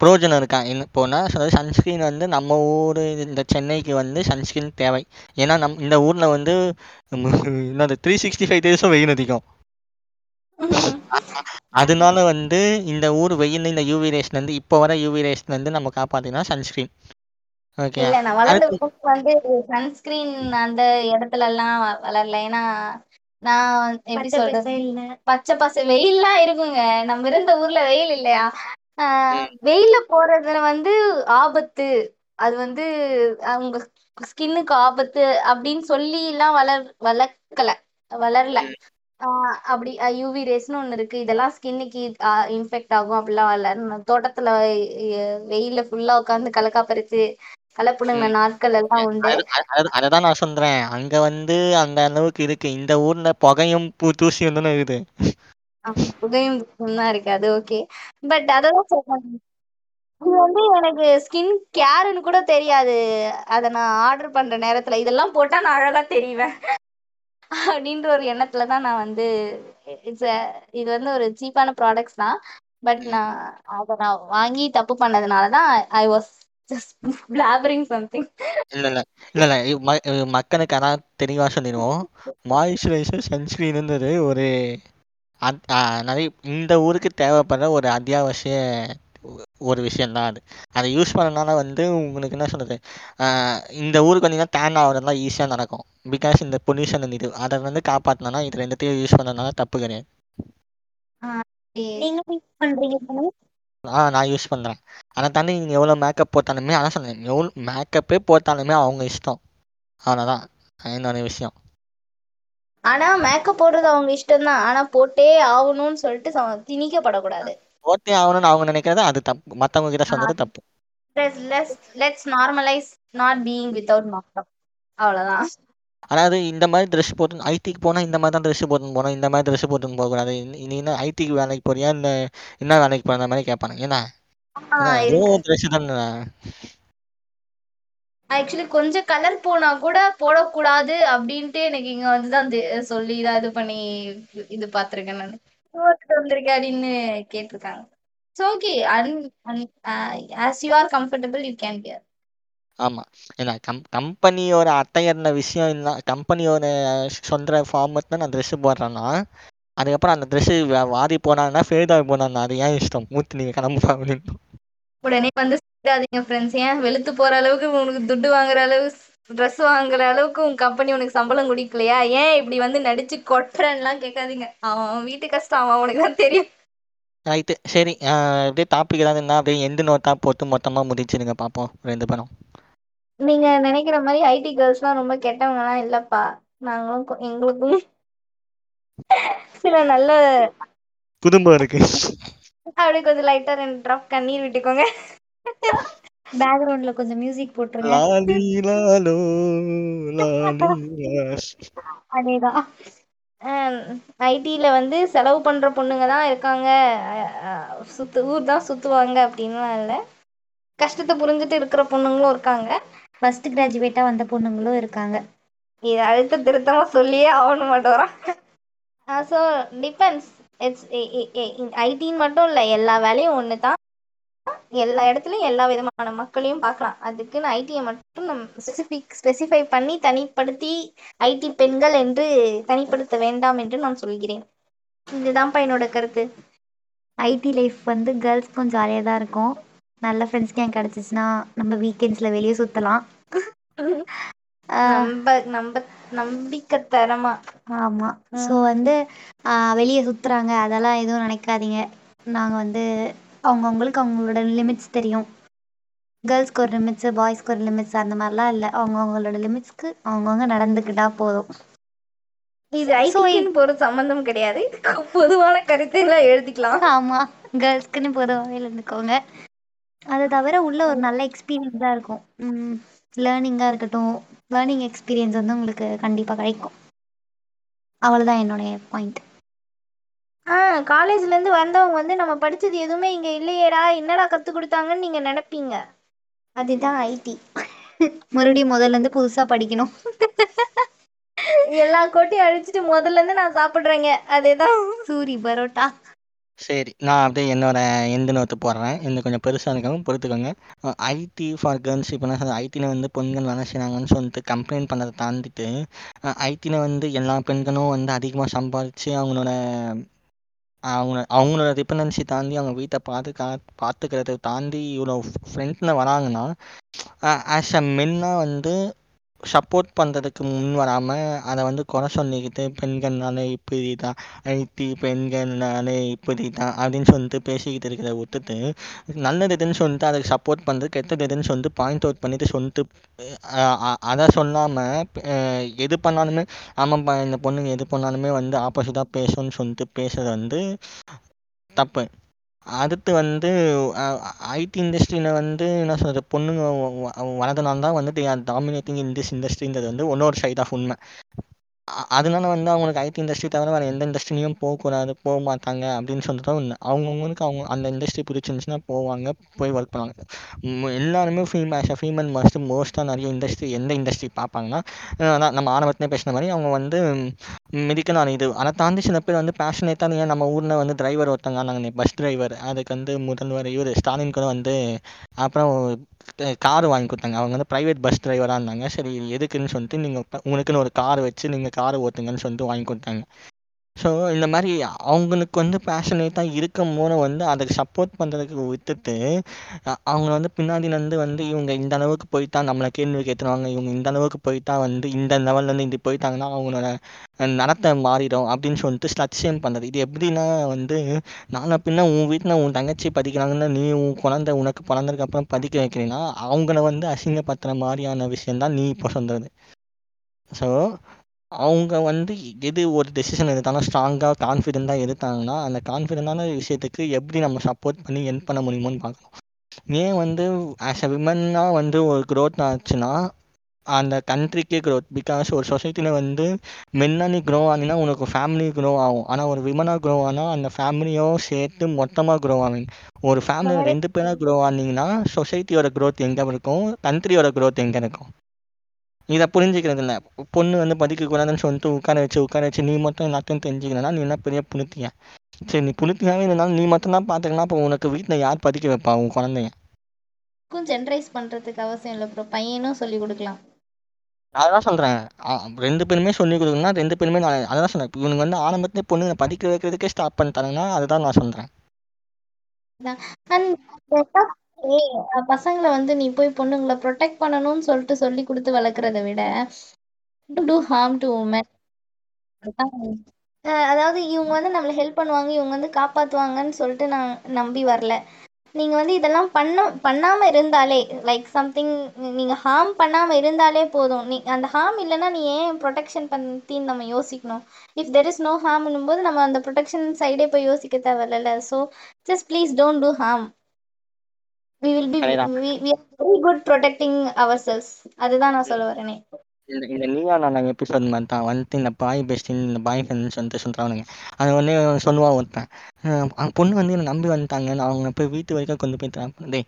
புரோஜனம் இருக்கா? என்ன போனால் அதாவது சன்ஸ்கிரீன் வந்து நம்ம ஊர் இந்த சென்னைக்கு வந்து சன்ஸ்கிரீன் தேவை. ஏன்னா நம் இந்த ஊரில் வந்து என்னது 365 டேஸும் வெயில் அதிகம் அதனால வந்து இந்த ஊர் வெயில் இந்த யூவி ரேஸ்லேருந்து இப்போ வர யூவி ரேஸ்லேருந்து நம்ம காப்பாத்தினா சன்ஸ்கிரீன். ஓகேயா? இல்ல நான் வளர்ந்த வந்து சன்ஸ்கிரீன் அந்த இடத்துலலாம் வ வளரல. ஏன்னா, நான் எப்படி பச்சை சொல்றது? பச்சை பசே வெயில்லாம் இருக்குங்க. நம்ம இருந்த ஊர்ல வெயில் இல்லையா? ஆ ம். வெயில்ல போறது வந்து ஆபத்து. அது வந்து அவங்க ஸ்கின்னுக்கு ஆபத்து அப்படின்னு சொல்லிலாம் வளர் வளர்க்கல. வளரல. ஆ அப்படி அ யூவி ரேஸ்ன்னு ஒண்ணு இருக்கு. இதெல்லாம் ஸ்கின்னுக்கு அ இன்ஃபெக்ட் ஆகும் அப்படிலாம் இல்ல. நம்ம தோட்டத்துல எ வெயில்ல ஃபுல்லா உட்காந்து கலக்கா பறிச்சு, ம். நாட்கள் எல்லாம் உண்டு. அது அது அது அததான் நான் சொல்றேன். அங்க வந்து அந்த அளவுக்கு இருக்கு. இந்த ஊர்ல புகையும், பூ தூசியும் தானே இருக்குது. புகையும் தான் இருக்கு. அது ஓகே. பட் அததான் சொல்றேன். இது வந்து எனக்கு ஸ்கின் கேர்ன்னு கூட தெரியாது. அத நான் ஆர்டர் பண்ற நேரத்துல. இதெல்லாம் போட்டா நான் அழகா தெரிவேன். அப்படின்ற ஒரு எண்ணத்துல தான் நான் வந்து இட்ஸ் அ இது வந்து ஒரு சீப்பான ப்ராடக்ட்ஸ் தான். பட். நான் அத நான் வாங்கி தப்பு பண்ணதுனால தான் I was just blabbering something. இல்ல, இல்ல. இல்ல, மக்களுக்கு அதான் தெளிவா சொல்லிருவோம். மாய்ஸ்சரைசர், சன்ஸ்கிரீன்ன்றது ஒரு நெறைய இந்த ஊருக்கு தேவைப்படுற ஒரு அத்தியாவசிய ஒரு விஷயம் தான் அது. அத யூஸ் பண்ணனால வந்து உங்களுக்கு என்ன சொல்றது? அ இந்த ஊருக்கு வந்தீங்கன்னா டேன் ஆகுறதெல்லாம் ஈஸியா நடக்கும். பிகாஸ் இந்த பொல்யூஷன் இது. அத வந்து காப்பாத்தணும்னா இது 2த்தையும் யூஸ் பண்ணதுனால தப்பு கிடையாது. ஆ நான் யூஸ் பண்றேன். அத தாண்டி நீங்க எவ்வளோ மேக்கப் போட்டாலுமே அதான் சொன்னேன். எவ்வளோ மேக்கப்பே போட்டாலுமே அவங்க இஷ்டம். அவ்வளோதான். என்னோட விஷயம். ஆனா மேக்கப் போடுறது அவங்க இஷ்டம் தான். ஆனா போட்டே ஆவணும்னு சொல்லிட்டு திணிக்கப்படக்கூடாது. போட்டே ஆகணும்னு அவங்க நினைக்கிறது அது தப்பு. மத்தவங்க கிட்ட சொல்றது தப்பு. Let's normalise not being. அதாவது இந்த மாரி ட்ரெஸ் போட்டு ஐடிக்கு போனா இந்த மாரி தான் ட்ரெஸ் போட்டுன்னு போணும். இந்த மாரி ட்ரெஸ் போட்டுன்னு போகக்கூடாது. நீ என்ன ஐடிக்கு வேலைக்கு போறியா? இல்ல என்ன வேலைக்கு போற? அந்த மாரி கேட்பானுங்க. ஏன்னா என்ன ட்ரெஸ் தானே. ஆக்சுவலி கொஞ்சம் கலர் போனா கூட போடக்கூடாது அப்படின்ட்டு எனக்கு இங்க வந்துதான் தெ- சொல்லி தான் இது பண்ணி இது பார்த்திருக்கேன் நான் வந்திருக்கேன் அப்படின்னு கேட்டிருக்காங்க so okay an as you are comfortable you can bear ஆமா. ஏன்னா கம் கம்பெனியோட அட்டையர்ன விஷயம் இல்ல கம்பெனியோட சொந்த ஃபார்மட்ல நான் ட்ரெஸ் போடுறேன்னா, அதுக்கப்புறம் அந்த ட்ரெஸ்ஸு வ வாடி போனான்னா, ஃபேட் ஆகி போனான்னா, அது ஏன் இஷ்டம். மூர்த்தி நீங்க கிளம்புப்பா அப்படின்னு. உடனே வந்து ஃப்ரெண்ட்ஸ் ஏன் வெளுத்து போற அளவுக்கு உனக்கு துட்டு வாங்குற அளவு ட்ரெஸ் வாங்குற அளவுக்கு உன் கம்பெனி உனக்கு சம்பளம் குடிக்கலையா ஏன் இப்படி வந்து நடிச்சு கொட்டுறேன்லாம் கேட்காதீங்க அவன் வீட்டு கஷ்டம் அவன் அவனுக்கு தான் தெரியும் ரைட்டு. சரி. அப்படியே டாபிக் ஏதாவது இருந்தா அப்படியே எண்டு நோட்டா போட்டு மொத்தமா முடிச்சிடுங்க பார்ப்போம் 2 பேரும். நீங்க நினைக்கிற மாதிரி ஐடி கேர்ள்ஸ்லாம் ரொம்ப கெட்டவங்கலாம் இல்லப்பா நாங்களும் எங்களுக்கும் சில நல்ல குடும்பம் இருக்கு. அப்படியே கொஞ்சம் லைட்டா ரெண்டு ட்ராப் கண்ணீர் விட்டுக்கோங்க பேக்ரவுண்ட்ல கொஞ்சம் மியூசிக் போட்டுருங்க. லாலி லாலோ லாலி. அதேதான். ஐடியில் வந்து செலவு பண்ணுற பொண்ணுங்க தான் இருக்காங்க. சுத்து ஊர் தான் சுற்றுவாங்க அப்படின்லாம் இல்லை. கஷ்டத்தை புரிஞ்சுட்டு இருக்கிற பொண்ணுங்களும் இருக்காங்க. ஃபர்ஸ்ட் கிராஜுவேட்டா வந்த பொண்ணுங்களும் இருக்காங்க. இது அழுத்த திருத்தமாக சொல்லியே ஆகணும் மாட்டோம் ஸோ டிபெண்ட்ஸ் இட்ஸ் ஐடின்னு மட்டும் இல்லை எல்லா வேலையும் ஒன்று தான் எல்லா இடத்துலையும் எல்லா விதமான மக்களையும் பார்க்கலாம். அதுக்குன்னு ஐடியை மட்டும் நம்ம ஸ்பெசிஃபிக் ஸ்பெசிஃபை பண்ணி தனிப்படுத்தி ஐடி பெண்கள் என்று தனிப்படுத்த வேண்டாம் என்று நான் சொல்கிறேன். இதுதான்ப்பா என்னோட கருத்து. ஐடி லைஃப் வந்து கேர்ள்ஸ்க்கும் ஜாலியாக தான் இருக்கும். நல்ல ஃப்ரெண்ட்ஸ் கேங் கிடச்சிச்சின்னா நம்ம வீக்கெண்ட்ஸில் வெளியே சுற்றலாம் நம்ப நம்ப நம்பிக்கைத்தரமா. ஆமாம் ஸோ வந்து வெளியே சுற்றுறாங்க அதெல்லாம் எதுவும் நினைக்காதீங்க. நாங்கள் வந்து அவங்கவுங்களுக்கு அவங்களோட லிமிட்ஸ் தெரியும். கேர்ள்ஸ்க்கு ஒரு லிமிட்ஸு பாய்ஸ்க்கு ஒரு லிமிட்ஸ் அந்த மாதிரிலாம் இல்லை. அவங்கவுங்களோட லிமிட்ஸ்க்கு அவங்கவுங்க நடந்துக்கிட்டா போதும். இது ஐடிக்குன்னு போற சம்பந்தம் கிடையாது. பொதுவான கருத்தை எல்லாம் எழுதிக்கலாம். ஆமாம் கேர்ள்ஸ்க்குன்னு பொதுவாகவே இருந்துக்கோங்க. அதை தவிர உள்ள ஒரு நல்ல எக்ஸ்பீரியன்ஸாக இருக்கும். லேர்னிங்காக இருக்கட்டும். லேர்னிங் எக்ஸ்பீரியன்ஸ் வந்து உங்களுக்கு கண்டிப்பாக கிடைக்கும். அவ்வளோதான் என்னுடைய பாயிண்ட் ஆ காலேஜ்ல இருந்து வந்தவங்க வந்து நம்ம படிச்சது எதுவுமே இங்க இல்லையேடா என்னடா கத்து கொடுத்தாங்கன்னு நீங்க நினைப்பீங்க அதுதான் ஐடி மறுபடியும் முதல்ல இருந்து புதுசாக படிக்கணும் எல்லா கோட்டையும் அழிச்சிட்டு முதல்ல இருந்து நான் சாப்பிடுறேங்க அதேதான் சூரி பரோட்டா சரி. நான் அப்படியே என்னோட எண்டு நோட்டு போடுறேன். இன்னும் கொஞ்சம் பெருசா இருக்கும் பொறுத்துக்கோங்க. ஐடி ஃபார் கேர்ள்ஸ் இப்போ என்ன சொல்றது ஐடில வந்து பெண்கள் வேலை செய்றாங்கன்னு சொல்லிட்டு கம்ப்ளைண்ட் பண்ணத தாண்டிட்டு, அ வந்து எல்லா பெண்களும் வந்து அதிகமாக சம்பாதிச்சு அவங்களோட அவங்க அவங்களோட டிபெண்டன்சி தாண்டி அவங்க வீட்ட பாதுகா பார்த்துக்கிறத தாண்டி இவ்வளோ ஃப்ரண்ட்ல வராங்கன்னா, ஆஸ் அ மென்னா வந்து சப்போர்ட் பண்ணுறதுக்கு முன் வராமல் அதை வந்து குறை சொல்லிக்கிட்டு பெண்கள்னாலே இப்படிதான், ஐடி பெண்கள்னாலே இப்படிதான் அப்படின்னு சொல்லிட்டு பேசிக்கிட்டு இருக்கிறத விட்டுட்டு, நல்லது எதுன்னு சொல்லிட்டு அதுக்கு சப்போர்ட் பண்ணுறது கெட்டது எதுன்னு சொல்லிட்டு பாயிண்ட் அவுட் பண்ணிட்டு சொல்லிட்டு அதை சொல்லாமல் எது பண்ணாலுமே ஆமாம்ப்பா இந்த பொண்ணுங்க எது பண்ணாலுமே வந்து ஆப்போசிட்டாக பேசணும்னு சொல்லிட்டு பேசுறது வந்து தப்பு. அடுத்து வந்து ஐடி இண்டஸ்ட்ரியில் வந்து என்ன சொல்கிறது பொண்ணுங்க வ தான் வந்து ஆர் டாமினேட்டிங் இன் திஸ் இண்டஸ்ட்ரின்றது வந்து இன்னொரு சைட் ஆஃப் உண்மை. அதனால வந்து அவங்களுக்கு ஐடி இண்டஸ்ட்ரி தவிர வேறு எந்த இண்டஸ்ட்ரிலையும் போகக்கூடாது, போக மாட்டாங்க அப்படின்னு சொல்லிட்டு தான் உண்மை. அவங்க அந்த இண்டஸ்ட்ரி பிடிச்சிருந்துச்சுன்னா போவாங்க, போய் ஒர்க் பண்ணுவாங்க. எல்லாருமே ஃபீம் ஆஸ் அ ஃபீமேல் மஸ்ட் மோஸ்ட்டாக நிறைய இண்டஸ்ட்ரி எந்த இண்டஸ்ட்ரி பார்ப்பாங்கன்னா, அதான் நம்ம ஆரம்பத்திலே பேசின மாதிரி அவங்க வந்து மெடிக்கல் ஆன இது அதை தாண்டி சில பேர் வந்து பேஷனேட்டாக ஏன் நம்ம ஊர்ல வந்து டிரைவர் ஒருத்தங்க ஆனாங்களே பஸ் டிரைவர் அதுக்கு வந்து முதல்வர் இவர் ஸ்டாலின் கூட வந்து அப்புறம் கார் வாங்கி கொடுத்தாங்க. அவங்க வந்து ப்ரைவேட் பஸ் டிரைவராக இருந்தாங்க. சரி எதுக்குன்னு சொல்லிட்டு நீங்கள் உங்களுக்குன்னு ஒரு கார் வச்சு நீங்கள் கார் ஓட்டுங்கன்னு சொல்லிட்டு வாங்கி கொடுத்தாங்க. ஸோ இந்த மாதிரி அவங்களுக்கு வந்து பேஷனேட்டாக இருக்கும் போது வந்து அதுக்கு சப்போர்ட் பண்ணுறதுக்கு விட்டுட்டு, அவங்கள வந்து பின்னாடிலருந்து வந்து இவங்க இந்த அளவுக்கு போயிட்டா நம்மளை கேள்வி கேட்டுருவாங்க. இவங்க இந்த அளவுக்கு போயிட்டா வந்து இந்த லெவல்லேருந்து இப்படி போயிட்டாங்கன்னா அவங்களோட நடத்தை மாறிடும் அப்படின்னு சொல்லிட்டு ஸ்லட் ஷேம் இது எப்படின்னா வந்து நாள பின்ன உன் வீட்டில் உன் தங்கச்சி படிக்கிறாங்கன்னா, நீ உன் குழந்தை உனக்கு பிறந்ததுக்கப்புறம் பதிக்க படிக்க வைக்கிறீன்னா, அவங்கள வந்து அசிங்கப்படுத்துற மாதிரியான விஷயந்தான் நீ இப்போ சொல்கிறது ஸோ அவங்க வந்து எது ஒரு டெசிஷன் எடுத்தாலும் ஸ்ட்ராங்கா, கான்ஃபிடென்ட்டா எடுத்தாங்கன்னா, அந்த கான்ஃபிடென்ட்டான விஷயத்துக்கு எப்படி நம்ம சப்போர்ட் பண்ணி எண்ட் பண்ண முடியுமோன்னு பார்க்கணும். ஏன் வந்து ஆஸ் அ விமன்னா வந்து ஒரு குரோத் ஆச்சுன்னா, அந்த கண்ட்ரிக்கே growth. பிகாஸ் ஒரு சொசைட்டியில் வந்து மென்னாக நீ க்ரோ ஆனீங்கன்னா உனக்கு ஃபேமிலி க்ரோ ஆகும். ஆனால் ஒரு விமனாக க்ரோ ஆனால் அந்த ஃபேமிலியும் சேர்த்து மொத்தமாக க்ரோ ஆவீங்க ஒரு ஃபேமிலியில் ரெண்டு பேராக க்ரோ ஆனீங்கன்னா சொசைட்டியோட growth எங்கே இருக்கும்? கண்ட்ரியோட growth எங்கே இருக்கும்? இதை புரிஞ்சுக்கிறது இல்லை பொண்ணு வந்து படிக்கக்கூடாதுன்னு சொல்லிட்டு உட்கார வச்சு உட்கார வச்சு நீ மட்டும் எல்லாத்தையும் தெரிஞ்சுக்கணும்னா நீ என்ன பெரிய புனித்தியா சரி நீ புனித்தியாவே இருந்தாலும் நீ மட்டும் தான் பார்த்துக்கலாம் அப்போ உனக்கு வீட்டில் யார் படிக்க வைப்பா உன் குழந்தைய? ஜென்ரைஸ் பண்றதுக்கு அவசியம் இல்லை ப்ரோ பையனும் சொல்லி கொடுக்கலாம். அதான் சொல்கிறேன் ரெண்டு பேருமே சொல்லி கொடுக்கணும்னா ரெண்டு பேருமே நான் அதான் சொல்கிறேன் இவனுக்கு வந்து ஆரம்பத்திலே பொண்ணுங்க படிக்க வைக்கிறதுக்கே ஸ்டாப் பண்ணிட்டாங்கன்னா அதுதான் நான் சொல்கிறேன் அண்ட் பசங்களை வந்து நீ போய் பொண்ணுங்களை ப்ரொடெக்ட் பண்ணணும்னு சொல்லிட்டு சொல்லி கொடுத்து வளர்க்குறத விட டூ ஹார்ம் டு உமன் அதாவது இவங்க வந்து நம்மளை ஹெல்ப் பண்ணுவாங்க இவங்க வந்து காப்பாத்துவாங்கன்னு சொல்லிட்டு நான் நம்பி வரல. நீங்க வந்து இதெல்லாம் பண்ண பண்ணாம இருந்தாலே லைக் சம்திங் நீங்க ஹார்ம் பண்ணாம இருந்தாலே போதும். நீ அந்த ஹார்ம் இல்லைன்னா நீ ஏன் ப்ரொடெக்ஷன் பற்றின்னு நம்ம யோசிக்கணும்? இஃப் தெர் இஸ் நோ ஹார்ம்னும் போது நம்ம அந்த ப்ரொடெக்ஷன் சைடே போய் யோசிக்க தேவையில்ல. So just please don't do harm we will be. We very good protecting ourselves அதுதான் நான் சொல்ல வரேனே. இந்த இந்த நீயா நான் எபிசோட் மாதிரி தான் வந்துட்டு இந்த பாய் பெஸ்டின் இந்த பாய் ஃப்ரெண்ட்ஸ் வந்துட்டு சொல்கிறானுங்க அது உடனே சொல்லுவான் ஒருத்தன். பொண்ணு வந்து என்னை நம்பி வந்துட்டாங்க. நான் அவங்க போய் வீட்டு வரைக்கும் கொண்டு போய் தரேன் டேய்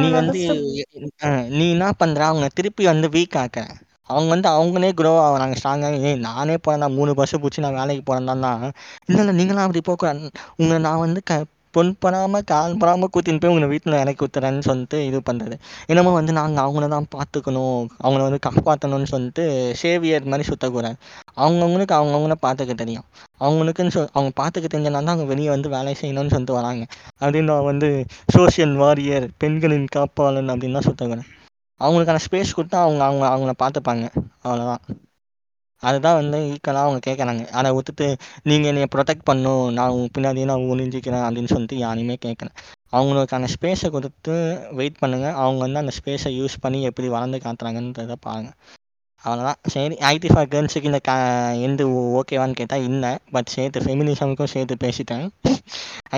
நீ வந்து நீ என்ன பண்ற? அவங்க திருப்பி வந்து வீக் ஆக்க. அவங்க வந்து அவங்களே க்ரோ ஆகுறாங்க ஸ்ட்ராங்காக ஏய் நானே போகிறேன் மூணு பஸ்ஸு பிடிச்சி நான் வேலைக்கு போகிறேன் தான். இல்லை இல்லை நீங்களாம் அப்படி போகக்கூடாது. உங்களை நான் வந்து க பொன் பண்ணாமல் கால் பண்ணாமல் கூட்டின்னு போய் உங்களை வீட்டில் இறக்கி விட்டுறேன்னு சொல்லிட்டு இது பண்ணுறது என்னமோ வந்து நாங்கள் அவங்கள தான் பார்த்துக்கணும். அவங்கள வந்து காப்பாற்றணும்னு சொல்லிட்டு சேவியர் மாதிரி சுற்றக்கூடாது அவங்கவுங்களுக்கு அவங்கவுங்கள பார்த்துக்க தெரியும். அவங்களுக்குன்னு சொல் அவங்க பார்த்துக்க தெரிஞ்சனால தான் அவங்க வெளியே வந்து வேலை செய்யணும்னு சொல்லிட்டு வராங்க. அப்படின்னு நான் வந்து சோஷியல் வாரியர் பெண்களின் காப்பாளன் அப்படின்னு தான் அவங்களுக்கான ஸ்பேஸ் கொடுத்தா அவங்க அவங்க அவங்கள பார்த்துப்பாங்க. அவ்வளோதான் அதுதான் வந்து ஈக்குவலாக அவங்க கேட்குறாங்க அதை விட்டுட்டு நீங்கள் என்னை ப்ரொடெக்ட் பண்ணும். நான் உங்கள் பின்னாடியே நான் ஒளிஞ்சிக்கிறேன் அப்படின்னு சொல்லிட்டு யாரையுமே கேட்கல அவங்களுக்கான ஸ்பேஸை கொடுத்து வெயிட் பண்ணுங்கள் அவங்க வந்து அந்த ஸ்பேஸை யூஸ் பண்ணி எப்படி வளர்ந்து காட்டுறாங்கன்றதை பாருங்கள் அவ்வளோதான் சரி ஐடி ஃபார் கேர்ள்ஸுக்கு இந்த கா எந்த ஓகேவான்னு கேட்டால் இல்லை. பட் சேர்த்து ஃபெமினிசமுக்கும் சேர்த்து பேசிட்டேன்.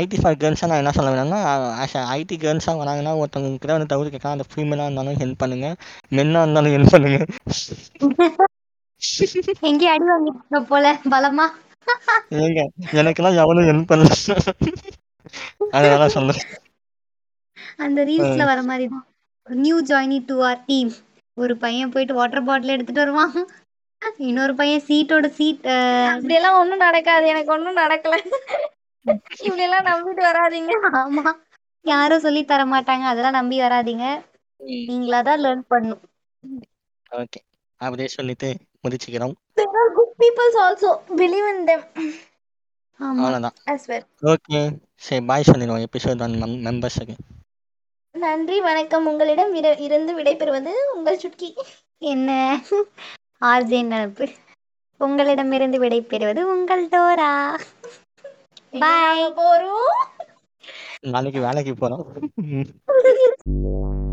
ஐடி ஃபார் கேர்ள்ஸாக நான் என்ன சொல்ல வேணும்னா ஆஸ் ஐடி கேர்ள்ஸாக வராங்கன்னா ஒருத்தவங்க கிட்ட வந்து தவிர கேட்கலாம். அந்த ஃபீமேலாக இருந்தாலும் ஹெல்ப் பண்ணுங்கள் மென்னாக இருந்தாலும் ஹெல்ப் பண்ணுங்கள் எங்கேயும் அடி வாங்கிட்டு போல பலமா? ஏங்க எனக்கெல்லாம் எவனும் ஹெல்ப் பண்ணல அதனால சொல்லுங்க அந்த ரீல்ஸ்ல வர மாதிரி தான். New joinee to our team ஒரு பையன் போயிட்டு வாட்டர் பாட்டில் எடுத்துட்டு வருவான். இன்னொரு பையன் சீட்டோட சீட் அப்படியெல்லாம் ஒண்ணும் நடக்காது. எனக்கு ஒண்ணும் நடக்கல. இப்படி எல்லாம் நம்பிட்டு வராதீங்க. ஆமா. யாரும் சொல்லி தர மாட்டாங்க. அதெல்லாம் நம்பி வராதீங்க. நீங்களா தான் லேர்ன் பண்ணும். ஓகே அப்படியே சொல்லிட்டு முடிச்சுக்கிறோம் there are good peoples also. Believe in them. ஆமா அவ்வளோதான் as well. ஓகே சரி பாய் சொல்லிடுவோம் எபிசோட் ஒன் மெம்பர்ஸுக்கு நன்றி வணக்கம். உங்களிடம் இர- இருந்து விடைபெறுவது உங்கள் சுட்கி. என்ன? ஆர்ஜே நினப்பு உங்களிடமிருந்து விடை பெறுவது உங்கள் டோரா. பாய் போறோம்? நாளைக்கு வேலைக்கு போகிறோம்